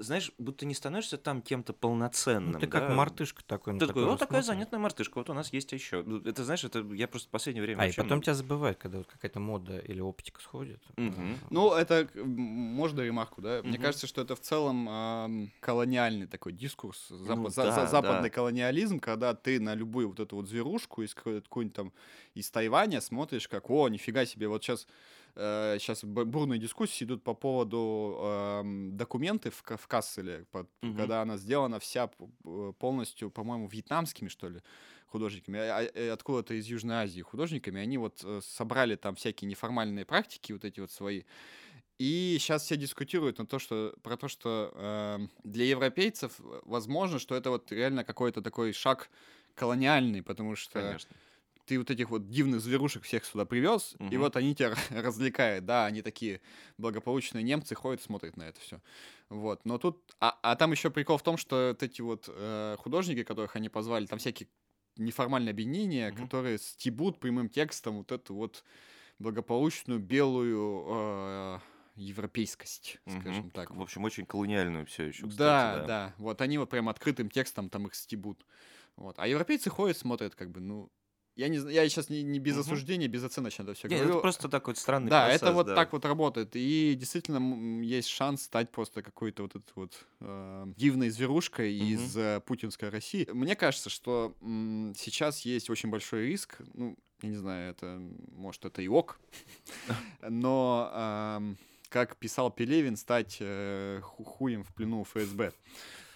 знаешь, будто не становишься там кем-то полноценным. Ну, ты как да. мартышка такой. Ты такой, вот такая занятная мартышка, вот у нас есть еще. Это, знаешь, это я просто в последнее время А, и вообще, потом ну, тебя забывают, когда вот какая-то мода или оптика сходит. Мгм. Ну, это можно ремарку, да? Мне Мгм. кажется, что это в целом ам, колониальный такой дискурс, запа- Ну за- да, за- западный да. колониализм, когда ты на любую вот эту вот зверушку из какой- какой-нибудь там из Тайваня смотришь, как, о, нифига себе, вот сейчас сейчас бурные дискуссии идут по поводу ам, документы в, в Касселе, под- Мгм. когда она сделана вся полностью, по-моему, вьетнамскими, что ли, художниками, а- а- э, откуда-то из Южной Азии художниками, они вот э, собрали там всякие неформальные практики, вот эти вот свои, и сейчас все дискутируют на то, что, про то, что эм, для европейцев э, возможно, что это вот реально какой-то такой шаг колониальный, потому что Конечно. Ты вот этих вот дивных зверушек всех сюда привез, и Мгм. вот они тебя (laughs) развлекают, да, они такие благополучные немцы ходят, смотрят на это все. Вот, но тут, а, а там еще прикол в том, что вот эти вот э, художники, которых они позвали, там всякие неформальные объединения, Мгм. которые стебут прямым текстом вот эту вот благополучную белую э, европейскость, скажем Мгм. так. В общем, очень колониальную все еще, кстати, Да, да, Вот они вот прям открытым текстом там их стебут. Вот. А европейцы ходят, смотрят, как бы, ну. Я не я сейчас не, не без Мгм. осуждения, безоценочно это все Не, говорю. это просто такой странный да, процесс, это вот да. так вот работает. И действительно есть шанс стать просто какой-то вот этой вот э, дивной зверушкой Мгм. из э, путинской России. Мне кажется, что м, сейчас есть очень большой риск. Ну, я не знаю, это может это и ок. (laughs) Но ам, как писал Пелевин, стать э, ху- хуем в плену ФСБ.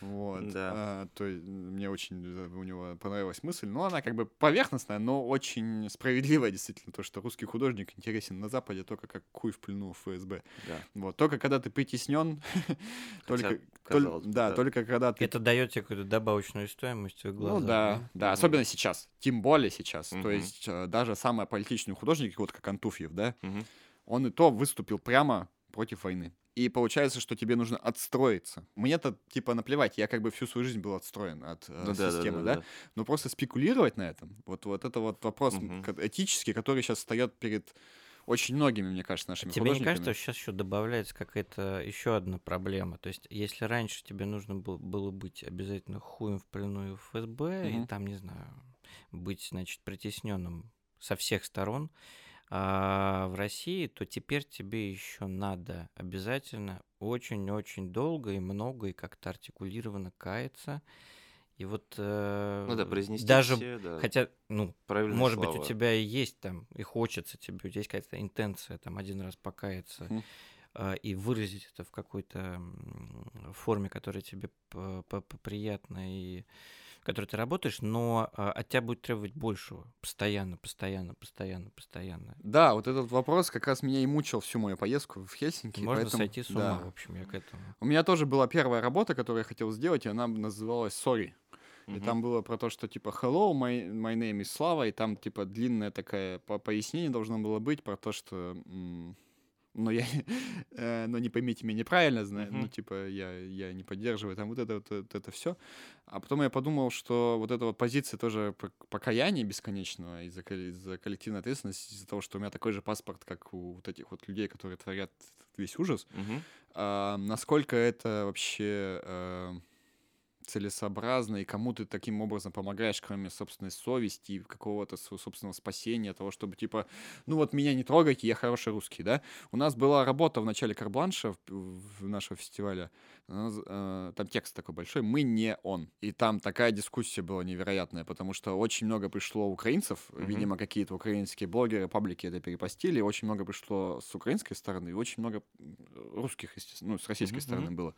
Вот. Да. А, то есть мне очень э, у него понравилась мысль. Но она как бы поверхностная, но очень справедливая действительно. То, что русский художник интересен на Западе только как хуй в плену ФСБ. Да. Вот. Только когда ты притеснен, (laughs) только, толь- казалось да, да. только когда ты Это дает тебе какую-то добавочную стоимость в глаза. ну да, да, Мгм. особенно сейчас, тем более сейчас. То Мгм. есть э, даже самый политичный художник, вот как Антуфьев, да, Мгм. он и то выступил прямо против войны. И получается, что тебе нужно отстроиться. Мне-то типа наплевать, я как бы всю свою жизнь был отстроен от э, Ну да, да, системы, да, да, Но просто спекулировать на этом, вот, вот это вот вопрос ко- этический, который сейчас встает перед очень многими, мне кажется, нашими Тебе не художниками. кажется, что сейчас еще добавляется какая-то еще одна проблема? То есть, если раньше тебе нужно было, быть обязательно хуем в плену и в ФСБ, Мгм. и там, не знаю, быть, значит, притесненным со всех сторон, а в России, то теперь тебе еще надо обязательно очень-очень долго и много и как-то артикулированно каяться. И вот э, Ну да, произнести даже, все, да, хотя, ну, правильные может быть, у слова. тебя и есть там, и хочется тебе, у тебя есть какая-то интенция там один раз покаяться а, и выразить это в какой-то форме, которая тебе приятна и в которой ты работаешь, но а, от тебя будет требовать большего. Постоянно, постоянно, постоянно, постоянно. Да, вот этот вопрос как раз меня и мучил всю мою поездку в Хельсинки. Можно поэтому- сойти с ума, да. в общем, я к этому. У меня тоже была первая работа, которую я хотел сделать, и она называлась «Sorry». И Мгм. там было про то, что типа hello, my, my name is Слава, и там типа длинное такое по пояснение должно было быть про то, что м, но я, (laughs) э, но не поймите меня неправильно, зна- ну типа я, я не поддерживаю там вот это вот, вот это все. А потом я подумал, что вот эта вот позиция тоже пок- покаяния бесконечного из-за из-за коллективной ответственности, из-за того, что у меня такой же паспорт, как у вот этих вот людей, которые творят весь ужас, а, насколько это вообще э, целесообразно и кому ты таким образом помогаешь, кроме собственной совести и какого-то своего собственного спасения, того, чтобы типа, ну вот меня не трогайте, я хороший русский, да? У нас была работа в начале Карбланша в, нашего фестиваля, э, там текст такой большой, мы не он. И там такая дискуссия была невероятная, потому что очень много пришло украинцев, Мгм. видимо, какие-то украинские блогеры, паблики это перепостили, очень много пришло с украинской стороны, и очень много русских, естественно, ну, с российской Мгм, стороны было.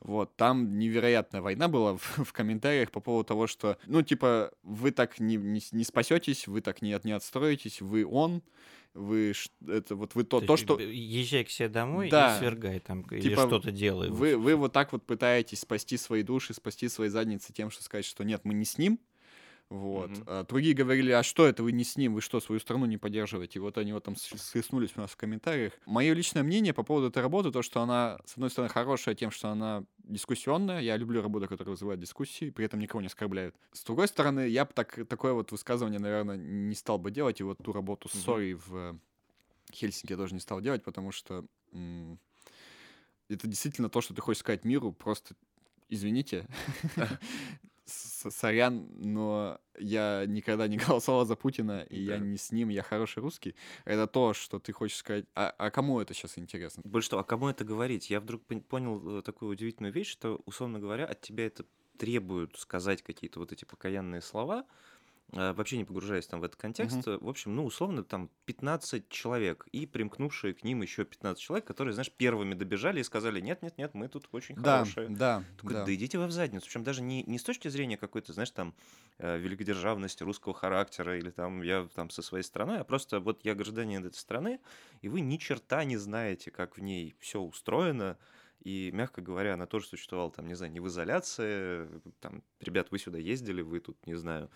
Вот, там невероятная война была в, (laughs) в комментариях по поводу того, что, ну, типа, вы так не, не, не спасетесь, вы так не, не отстроитесь, вы он, вы, это вот вы то, То то что... Езжай к себе домой Да. и свергай там, или Типа, что-то делай. Вы, вы вот так вот пытаетесь спасти свои души, спасти свои задницы тем, что сказать, что нет, мы не с ним. Вот. Мгм. А другие говорили, а что это вы не с ним, вы что, свою страну не поддерживаете? И вот они вот там схлестнулись у нас в комментариях. Мое личное мнение по поводу этой работы, то, что она, с одной стороны, хорошая тем, что она дискуссионная. Я люблю работу, которая вызывает дискуссии, при этом никого не оскорбляют. С другой стороны, я бы так, такое вот высказывание, наверное, не стал бы делать. И вот ту работу с. Сори в э, Хельсинки я тоже не стал делать, потому что м, это действительно то, что ты хочешь сказать миру, просто извините, (laughs) сорян, но я никогда не (laughs) голосовал за Путина, и я Да. не с ним, я хороший русский. Это то, что ты хочешь сказать. А, а кому это сейчас интересно? Больше того, а кому это говорить? Я вдруг пон- понял э, такую удивительную вещь, что, условно говоря, от тебя это требуют сказать какие-то вот эти покаянные слова, вообще не погружаясь там в этот контекст. Э, В общем, ну, условно, там 15 человек и примкнувшие к ним еще 15 человек, которые, знаешь, первыми добежали и сказали, нет-нет-нет, мы тут очень Да, хорошие. да, Такой, да. да идите вы в задницу. Причем даже не, не с точки зрения какой-то, знаешь, там, э, великодержавности русского характера или там я там со своей страной, а просто вот я гражданин этой страны, и вы ни черта не знаете, как в ней все устроено, и, мягко говоря, она тоже существовала, там, не знаю, не в изоляции, там, ребят, вы сюда ездили, вы тут, не знаю, э,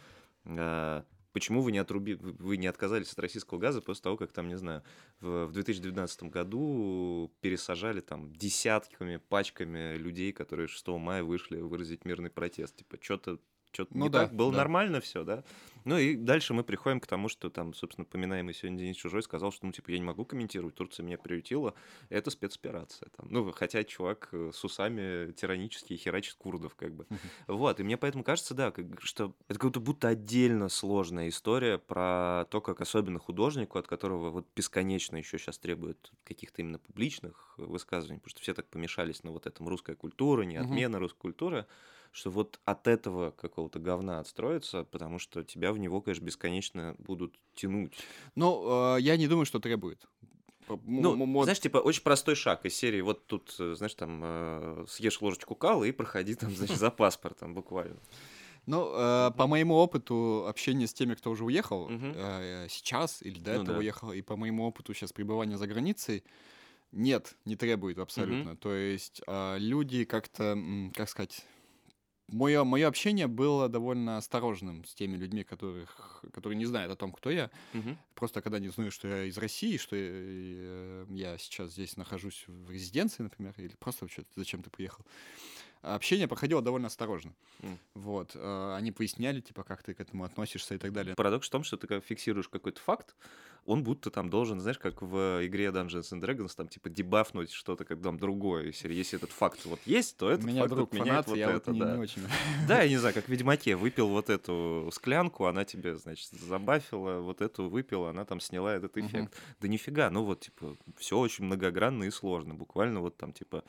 почему вы не отруби, вы- не отказались от российского газа после того, как там, не знаю, в 2012 году пересажали там десятками, пачками людей, которые 6 мая вышли выразить мирный протест. Типа, что-то что-то Ну не да, так, было да. нормально все, да? Ну и дальше мы приходим к тому, что там, собственно, поминаемый сегодня Денис Чужой сказал, что, ну, типа, я не могу комментировать, Турция меня приютила, это спецоперация. Там. Ну, хотя чувак э, с усами тиранический херачит курдов, как бы. Вот, и мне поэтому кажется, да, как, что это как будто отдельно сложная история про то, как особенно художнику, от которого вот бесконечно еще сейчас требуют каких-то именно публичных высказываний, потому что все так помешались на вот этом русская культура, не отмена русской культуры, что вот от этого какого-то говна отстроиться, потому что тебя в него, конечно, бесконечно будут тянуть. Ну, э, я не думаю, что требует. Ну, м- вот знаешь, типа, очень простой шаг из серии, вот тут, э, знаешь, там, э, съешь ложечку кала и проходи там, значит, за паспортом буквально. Ну, э, по моему опыту общения с теми, кто уже уехал э, сейчас или до Ну этого да. уехал, и по моему опыту сейчас пребывания за границей, нет, не требует абсолютно. То есть э, люди как-то, как сказать, мое, мое общение было довольно осторожным с теми людьми, которых, которые не знают о том, кто я. Мгм. Просто когда они знают, что я из России, что я, э, я сейчас здесь нахожусь в резиденции, например, или просто зачем ты приехал, общение проходило довольно осторожно. М. Вот. э, Они поясняли, типа, как ты к этому относишься и так далее. Парадокс в том, что ты как фиксируешь какой-то факт, он будто там должен, знаешь, как в игре Dungeons and Dragons, там, типа, дебафнуть что-то как там другое. Если, если этот факт вот есть, то этот меня факт друг отменяет фанат, вот я это, вот не, да. не очень. (laughs) Да, я не знаю, как в Ведьмаке. Выпил вот эту склянку, она тебе, значит, забафила, вот эту выпила, она там сняла этот эффект. Да нифига, ну вот, типа, все очень многогранно и сложно. Буквально вот там, типа,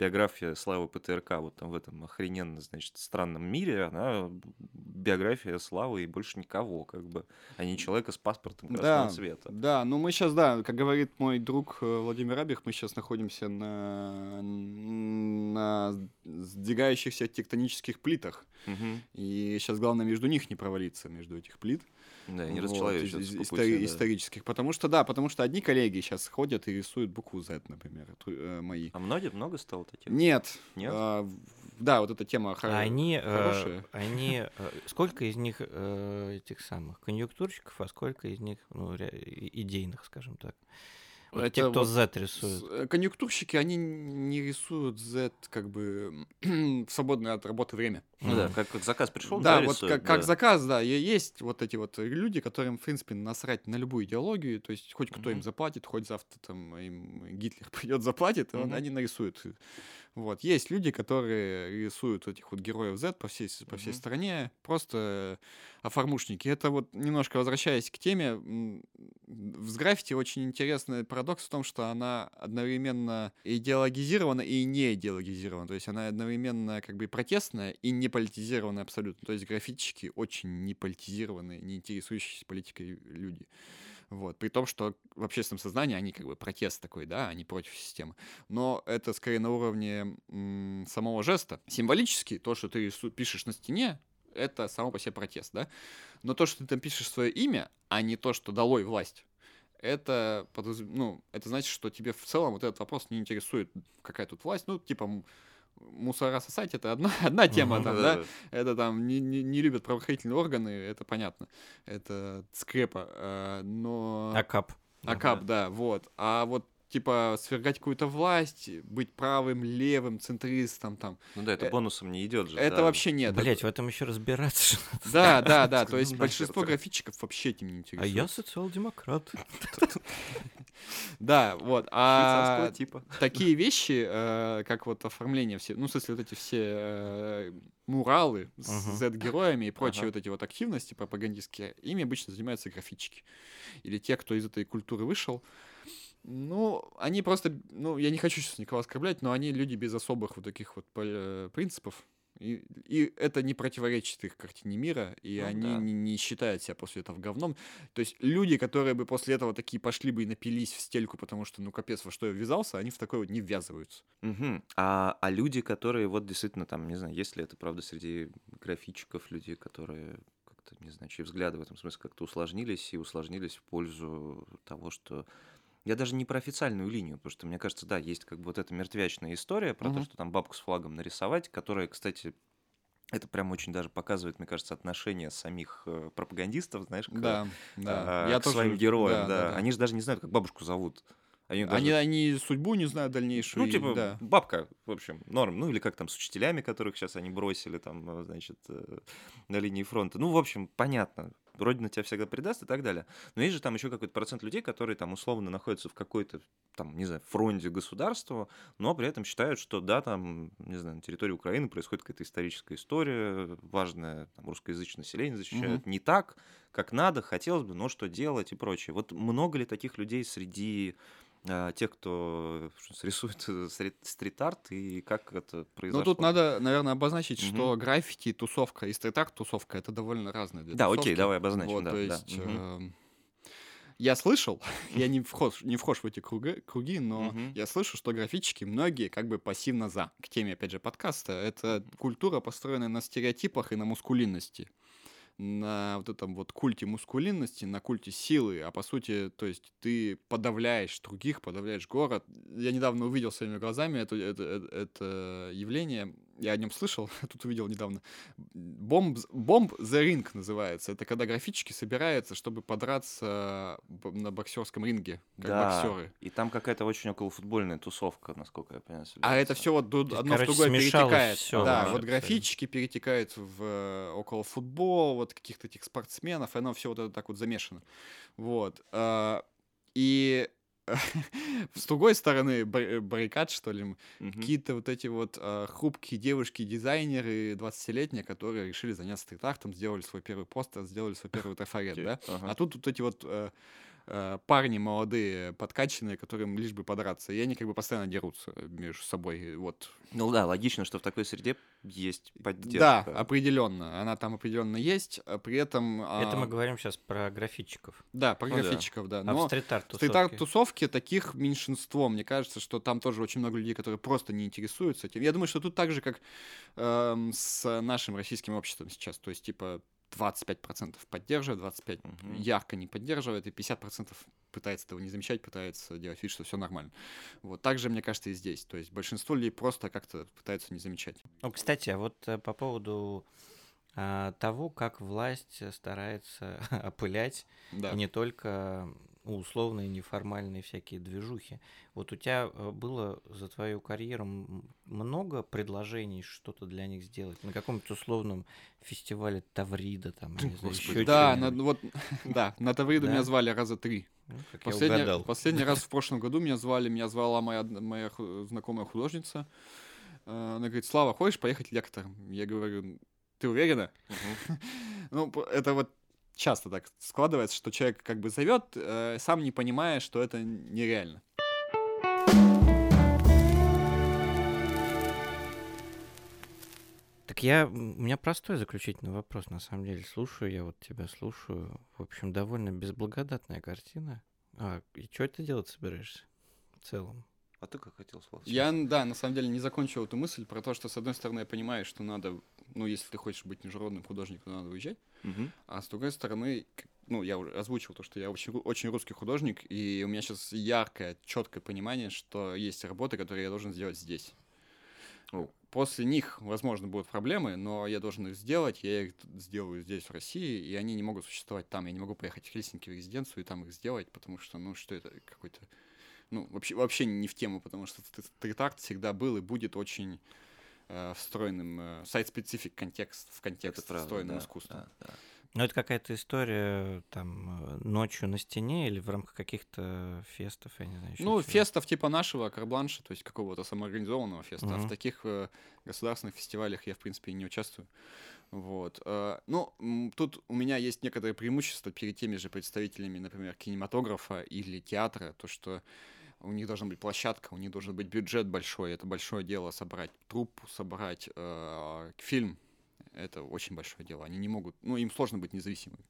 биография Славы ПТРК вот там в этом охрененно, значит, странном мире, она биография Славы и больше никого, как бы, а не человека с паспортом красного Да, цвета. да, ну мы сейчас, да, как говорит мой друг э, Владимир Абих, мы сейчас находимся на, на сдвигающихся тектонических плитах. Мгм. И сейчас главное между них не провалиться, между этих плит. Да, не Вот, из- по из- пути, истори- да. Исторических. Потому что, да, потому что одни коллеги сейчас ходят и рисуют букву Z, например, э, мои. А много, много стало таких? Нет. Нет? а, да, вот эта тема хор- они, э, хорошая. они, э, сколько из них э, этих самых конъюнктурщиков, а сколько из них ну, идейных, скажем так? Вот те, кто вот Z рисует. э, Конъюнктурщики, они не рисуют Z как бы (clears throat) в свободное от работы время. Ну да, как, как заказ пришел, да, вот рисуют, как, как да. заказ, да, и есть вот эти вот люди, которым, в принципе, насрать на любую идеологию, то есть хоть кто им Мгм. заплатит, хоть завтра там им Гитлер (laughs) придет заплатит, он- Мгм. они нарисуют. Вот. Есть люди, которые рисуют этих вот героев Z по всей, по всей Мгм. стране, просто оформушники. Это вот немножко возвращаясь к теме, в граффити очень интересный парадокс в том, что она одновременно идеологизирована и не идеологизирована. То есть она одновременно как бы протестная и не политизированная абсолютно. То есть граффитчики очень не политизированные, не интересующиеся политикой люди. Вот. При том, что в общественном сознании они как бы протест такой, да, они против системы. Но это скорее на уровне м, самого жеста. Символически то, что ты пишешь на стене, это само по себе протест, да. Но то, что ты там пишешь свое имя, а не то, что долой власть, это, ну, это значит, что тебе в целом вот этот вопрос не интересует, какая тут власть. Ну, типа, мусора сосать это одна, (laughs) одна тема, там, да, это там не, не, не любят правоохранительные органы, это понятно, это скрепа, э, но... Акап. Акап, да, вот. А вот типа свергать какую-то власть, быть правым, левым, центристом там. Ну да, это Э, бонусом не идет же. это да. вообще нет. Блять, в этом еще разбираться. Да, да, да. То есть большинство нахер. графитчиков вообще этим не А интересуется. я социал-демократ. (laughs) Да, вот. А типа. (laughs) такие вещи, э, как вот оформление все, ну, в смысле, вот эти все э, муралы с. Z-героями и прочие вот эти вот активности пропагандистские, ими обычно занимаются графитчики. Или те, кто из этой культуры вышел. Ну, они просто, ну, я не хочу сейчас никого оскорблять, но они люди без особых вот таких вот э, принципов. И, и это не противоречит их картине мира, и Ну они да. не, не считают себя после этого говном. То есть люди, которые бы после этого такие пошли бы и напились в стельку, потому что, ну, капец, во что я ввязался, они в такое вот не ввязываются. Мгм. А, а люди, которые вот действительно там, не знаю, есть ли это правда среди графичиков, людей, которые как-то, не знаю, чьи взгляды в этом смысле как-то усложнились и усложнились в пользу того, что... Я даже не про официальную линию, потому что, мне кажется, да, есть как бы вот эта мертвячная история про то, Мгм. что там бабку с флагом нарисовать, которая, кстати, Это прям очень даже показывает, мне кажется, отношение самих э, пропагандистов, знаешь, к, Да, да. а, Я к тоже- своим героям. да, Да, да, да. Они же даже не знают, как бабушку зовут. Они, даже- Они, они судьбу не знают дальнейшую. Ну, и- типа, да. бабка, в общем, норм. Ну, или как там с учителями, которых сейчас они бросили там, э, значит, э, на линии фронта. Ну, в общем, понятно. Родина тебя всегда предаст и так далее. Но есть же там еще какой-то процент людей, которые там условно находятся в какой-то, там, не знаю, фронте государства, но при этом считают, что да, там, не знаю, на территории Украины происходит какая-то историческая история, важное там, русскоязычное население защищают не так, как надо, хотелось бы, но что делать и прочее. Вот много ли таких людей среди а, тех, кто рисует э, стрит- стрит-арт, и как это произошло? Ну, тут надо, наверное, обозначить, Мгм. что граффити, тусовка и стрит-арт тусовка это довольно разные две Да, окей, тусовки. давай обозначим, Вот, да, то да, есть, мгм. эм, я слышал, (laughs) я не вхож, не вхож в эти круги, круги, но Мгм. я слышу, что графички многие как бы пассивно за. К теме, опять же, подкаста. Это культура, построенная на стереотипах и на мускулинности. На вот этом вот культе мускулинности, на культе силы, а по сути, то есть ты подавляешь других, подавляешь город. Я недавно увидел своими глазами это, это, это явление, я о нем слышал, (laughs) тут увидел недавно. Бомб, бомб the Ring называется. Это когда графички собираются, чтобы подраться на боксерском ринге, как Да, боксеры. И там какая-то очень околофутбольная тусовка, насколько я понимаю. А это все вот есть, одно в короче, другое смешалось перетекает. всё да, вот графички перетекают в э, около футбол, вот каких-то этих спортсменов, и оно все вот это так вот замешано. Вот. а, И (laughs) с другой стороны бар- баррикад, что ли, какие-то вот эти вот а, хрупкие девушки-дизайнеры 20-летние, которые решили заняться стрит-артом, сделали свой первый постер, сделали свой первый трафарет, да? ага. А тут вот эти вот э, э, парни молодые, подкачанные, которым лишь бы подраться, и они как бы постоянно дерутся между собой, вот. Ну да, логично, что в такой среде есть поддержка. Да, определенно, она там определенно есть, а при этом... Это а, мы говорим сейчас про графитчиков. Да, про Ну да. графичиков, да. А в Но стрит-арт стрит-арт-тусовки таких меньшинство. Мне кажется, что там тоже очень много людей, которые просто не интересуются этим. Я думаю, что тут так же, как эм, с нашим российским обществом сейчас. То есть, типа, 25% поддерживает, 25% Мгм. ярко не поддерживает, и 50% пытается этого не замечать, пытается делать вид, что все нормально. Вот так же, мне кажется, и здесь. То есть большинство людей просто как-то пытаются не замечать. Ну, кстати, а вот э, по поводу а, того, как власть старается (laughs) опылять Да. не только условные неформальные всякие движухи. Вот у тебя э, было за твою карьеру много предложений что-то для них сделать на каком-то условном фестивале Таврида там, знаю, Господи. ещё Да, на- вот, (laughs) да, на Тавриду Да? меня звали раза три. Ну, Последний, последний раз (laughs) в прошлом году меня звали, меня звала моя, моя знакомая художница. Э, Она говорит, Слава, хочешь поехать лектором? Я говорю, ты уверена? (laughs) Ну, это вот часто так складывается, что человек как бы зовет, э, сам не понимая, что это нереально. Так я, у меня простой заключительный вопрос, на самом деле. Слушаю, я вот тебя слушаю. В общем, довольно безблагодатная картина. А, и что ты делать собираешься в целом? А ты как хотел, Слава? Я, да, на самом деле не закончил эту мысль про то, что, с одной стороны, я понимаю, что надо, ну, если ты хочешь быть международным художником, то надо уезжать. Мгм. А с другой стороны, ну, я уже озвучил то, что я очень, очень русский художник, и у меня сейчас яркое, четкое понимание, что есть работы, которые я должен сделать здесь. О. После них, возможно, будут проблемы, но я должен их сделать, я их сделаю здесь, в России, и они не могут существовать там. Я не могу поехать в Хельсинки в резиденцию и там их сделать, потому что, ну, что это какой-то... Ну, вообще, вообще не в тему, потому что стрит-арт всегда был и будет очень э, встроенным, э, сайт-специфик контекст, в контекст Это встроенным да, искусством. да, да. Ну, это какая-то история там э, ночью на стене или в рамках каких-то фестов, я не знаю. Ну, чего? фестов типа нашего, карбланша, то есть какого-то самоорганизованного феста. А Мгм. в таких э, государственных фестивалях я, в принципе, не участвую. Вот. э, ну, тут у меня есть некоторые преимущества перед теми же представителями, например, кинематографа или театра, то, что у них должна быть площадка, у них должен быть бюджет большой, это большое дело собрать труппу, собрать э, фильм, это очень большое дело. Они не могут, ну, им сложно быть независимыми.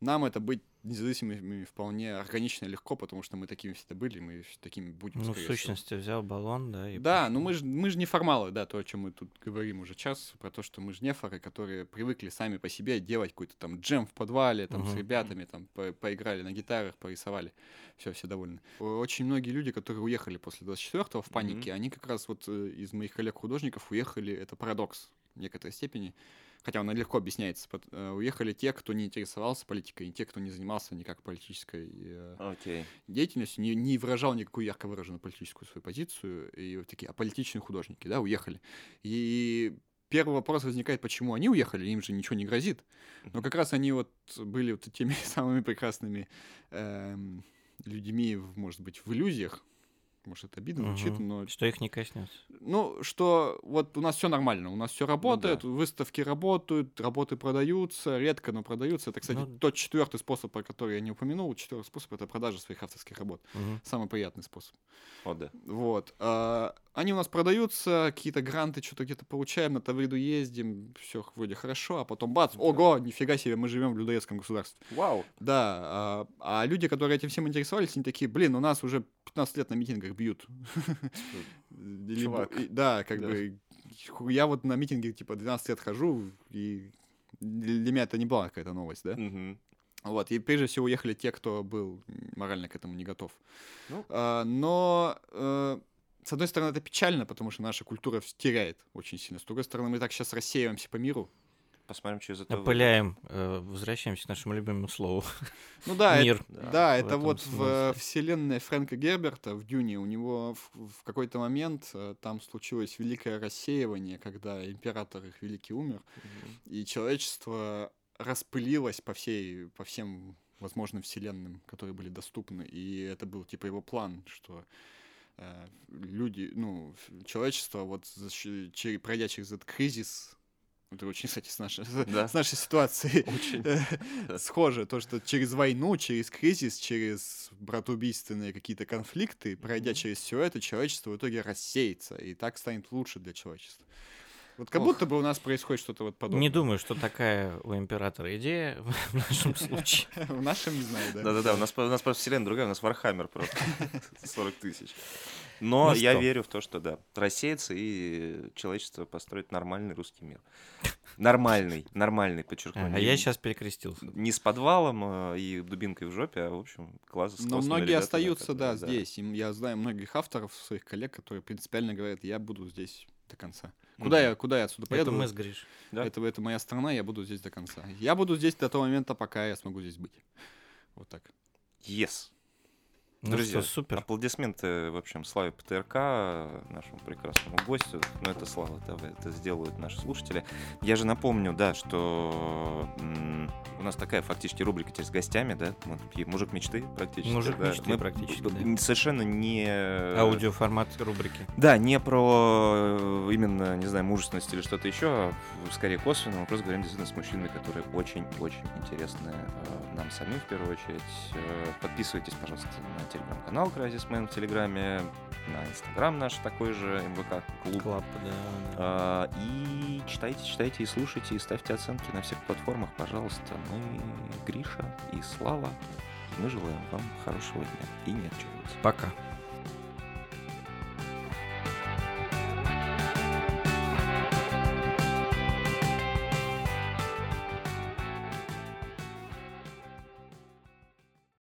Нам это быть независимыми вполне органично и легко, потому что мы такими всегда были, мы такими будем. Ну, в скорее всего. сущности, взял баллон, да, и Да, пошёл. ну мы же мы ж не формалы, да, то, о чем мы тут говорим уже час, про то, что мы же нефоры, которые привыкли сами по себе делать какой-то там джем в подвале, там с Мгм. ребятами, там по- поиграли на гитарах, порисовали, все, все довольны. Очень многие люди, которые уехали после 24-го в панике, они как раз вот э, из моих коллег-художников уехали, это парадокс. в некоторой степени, хотя он легко объясняется. Э, Уехали те, кто не интересовался политикой, и те, кто не занимался никак политической э, Окей. деятельностью, не, не выражал никакую ярко выраженную политическую свою позицию, и вот такие аполитичные художники, да, уехали. И первый вопрос возникает, почему они уехали, им же ничего не грозит. Но как раз они вот были вот теми (laughs) самыми прекрасными эм, людьми, может быть, в иллюзиях. Может, это обидно звучит, Мгм. но Что их не коснется. ну, что вот у нас все нормально, у нас все работает, выставки работают, работы продаются, редко, но продаются. Это, кстати, Ну- тот четвертый способ, про который я не упомянул. Четвертый способ это продажа своих авторских работ. Мгм. Самый приятный способ. О, да. Вот. а, Они у нас продаются, какие-то гранты что-то где-то получаем, на Тавриду ездим, все вроде хорошо, а потом бац, ого, нифига себе, мы живем в людоедском государстве. Вау. Да, а, а люди, которые этим всем интересовались, они такие, блин, у нас уже 15 лет на митингах бьют. (laughs) Или Чувак. Да, как бы я вот на митинге типа 12 лет хожу, и для меня это не была какая-то новость, да? Вот, и прежде всего уехали те, кто был морально к этому не готов. Ну. А, но, э, с одной стороны, это печально, потому что наша культура теряет очень сильно. С другой стороны, мы так сейчас рассеиваемся по миру. Посмотрим, что из этого... Опыляем. э, Возвращаемся к нашему любимому слову. Ну да, Мир. это, Да, да, в это вот в смысле. э, вселенной Фрэнка Герберта в Дюне у него в, в какой-то момент э, там случилось великое рассеивание, когда император их великий умер, Мгм. и человечество распылилось по всей, по всем возможным вселенным, которые были доступны, и это был типа его план, что э, люди, ну, человечество вот за щ- че- пройдя через этот кризис, это очень, кстати, с нашей, Да. с нашей ситуацией Очень. э, (laughs) схоже, то, что через войну, через кризис, через братоубийственные какие-то конфликты, пройдя через все это, человечество в итоге рассеется, и так станет лучше для человечества. Вот как Ох. будто бы у нас происходит что-то вот подобное. Не думаю, что такая у императора идея (laughs) в нашем случае. (laughs) В нашем не знаю, да. Да-да-да, у нас, у нас просто вселенная другая, у нас Warhammer просто (laughs) 40 тысяч. Но Ну я что? верю в то, что да, рассеется и человечество построит нормальный русский мир. Нормальный, нормальный, подчеркну. А я сейчас перекрестился. Не с подвалом э, и дубинкой в жопе, а, в общем, класс Но многие остаются, да, здесь. Им- Я знаю многих авторов, своих коллег, которые принципиально говорят, я буду здесь до конца. Куда, я, куда я отсюда Это поеду? мы с Гриш. Да. это, это моя страна, я буду здесь до конца. Я буду здесь до того момента, пока я смогу здесь быть. Вот так. Yes. Ну Друзья, что, супер. Аплодисменты, в общем, Славе ПТРК, нашему прекрасному гостю. Ну, это Слава, да, это сделают наши слушатели. Я же напомню, да, что у нас такая фактически рубрика теперь с гостями, да, мужик мечты практически. Мужик да. мечты Мы практически, да. Совершенно не... Аудиоформат рубрики. Да, не про э, именно, не знаю, мужественность или что-то еще, а скорее косвенно. Мы просто говорим действительно с мужчинами, которые очень-очень интересны э, нам самим в первую очередь. Э, Подписывайтесь, пожалуйста, на телеграм-канал Crisismen в Телеграме, на Инстаграм наш такой же, МВК Клуб. Club, да, да. А, И читайте, читайте и слушайте, и ставьте оценки на всех платформах, пожалуйста. Мы Гриша и Слава. Мы желаем вам хорошего дня. И не отчаивайтесь. Пока.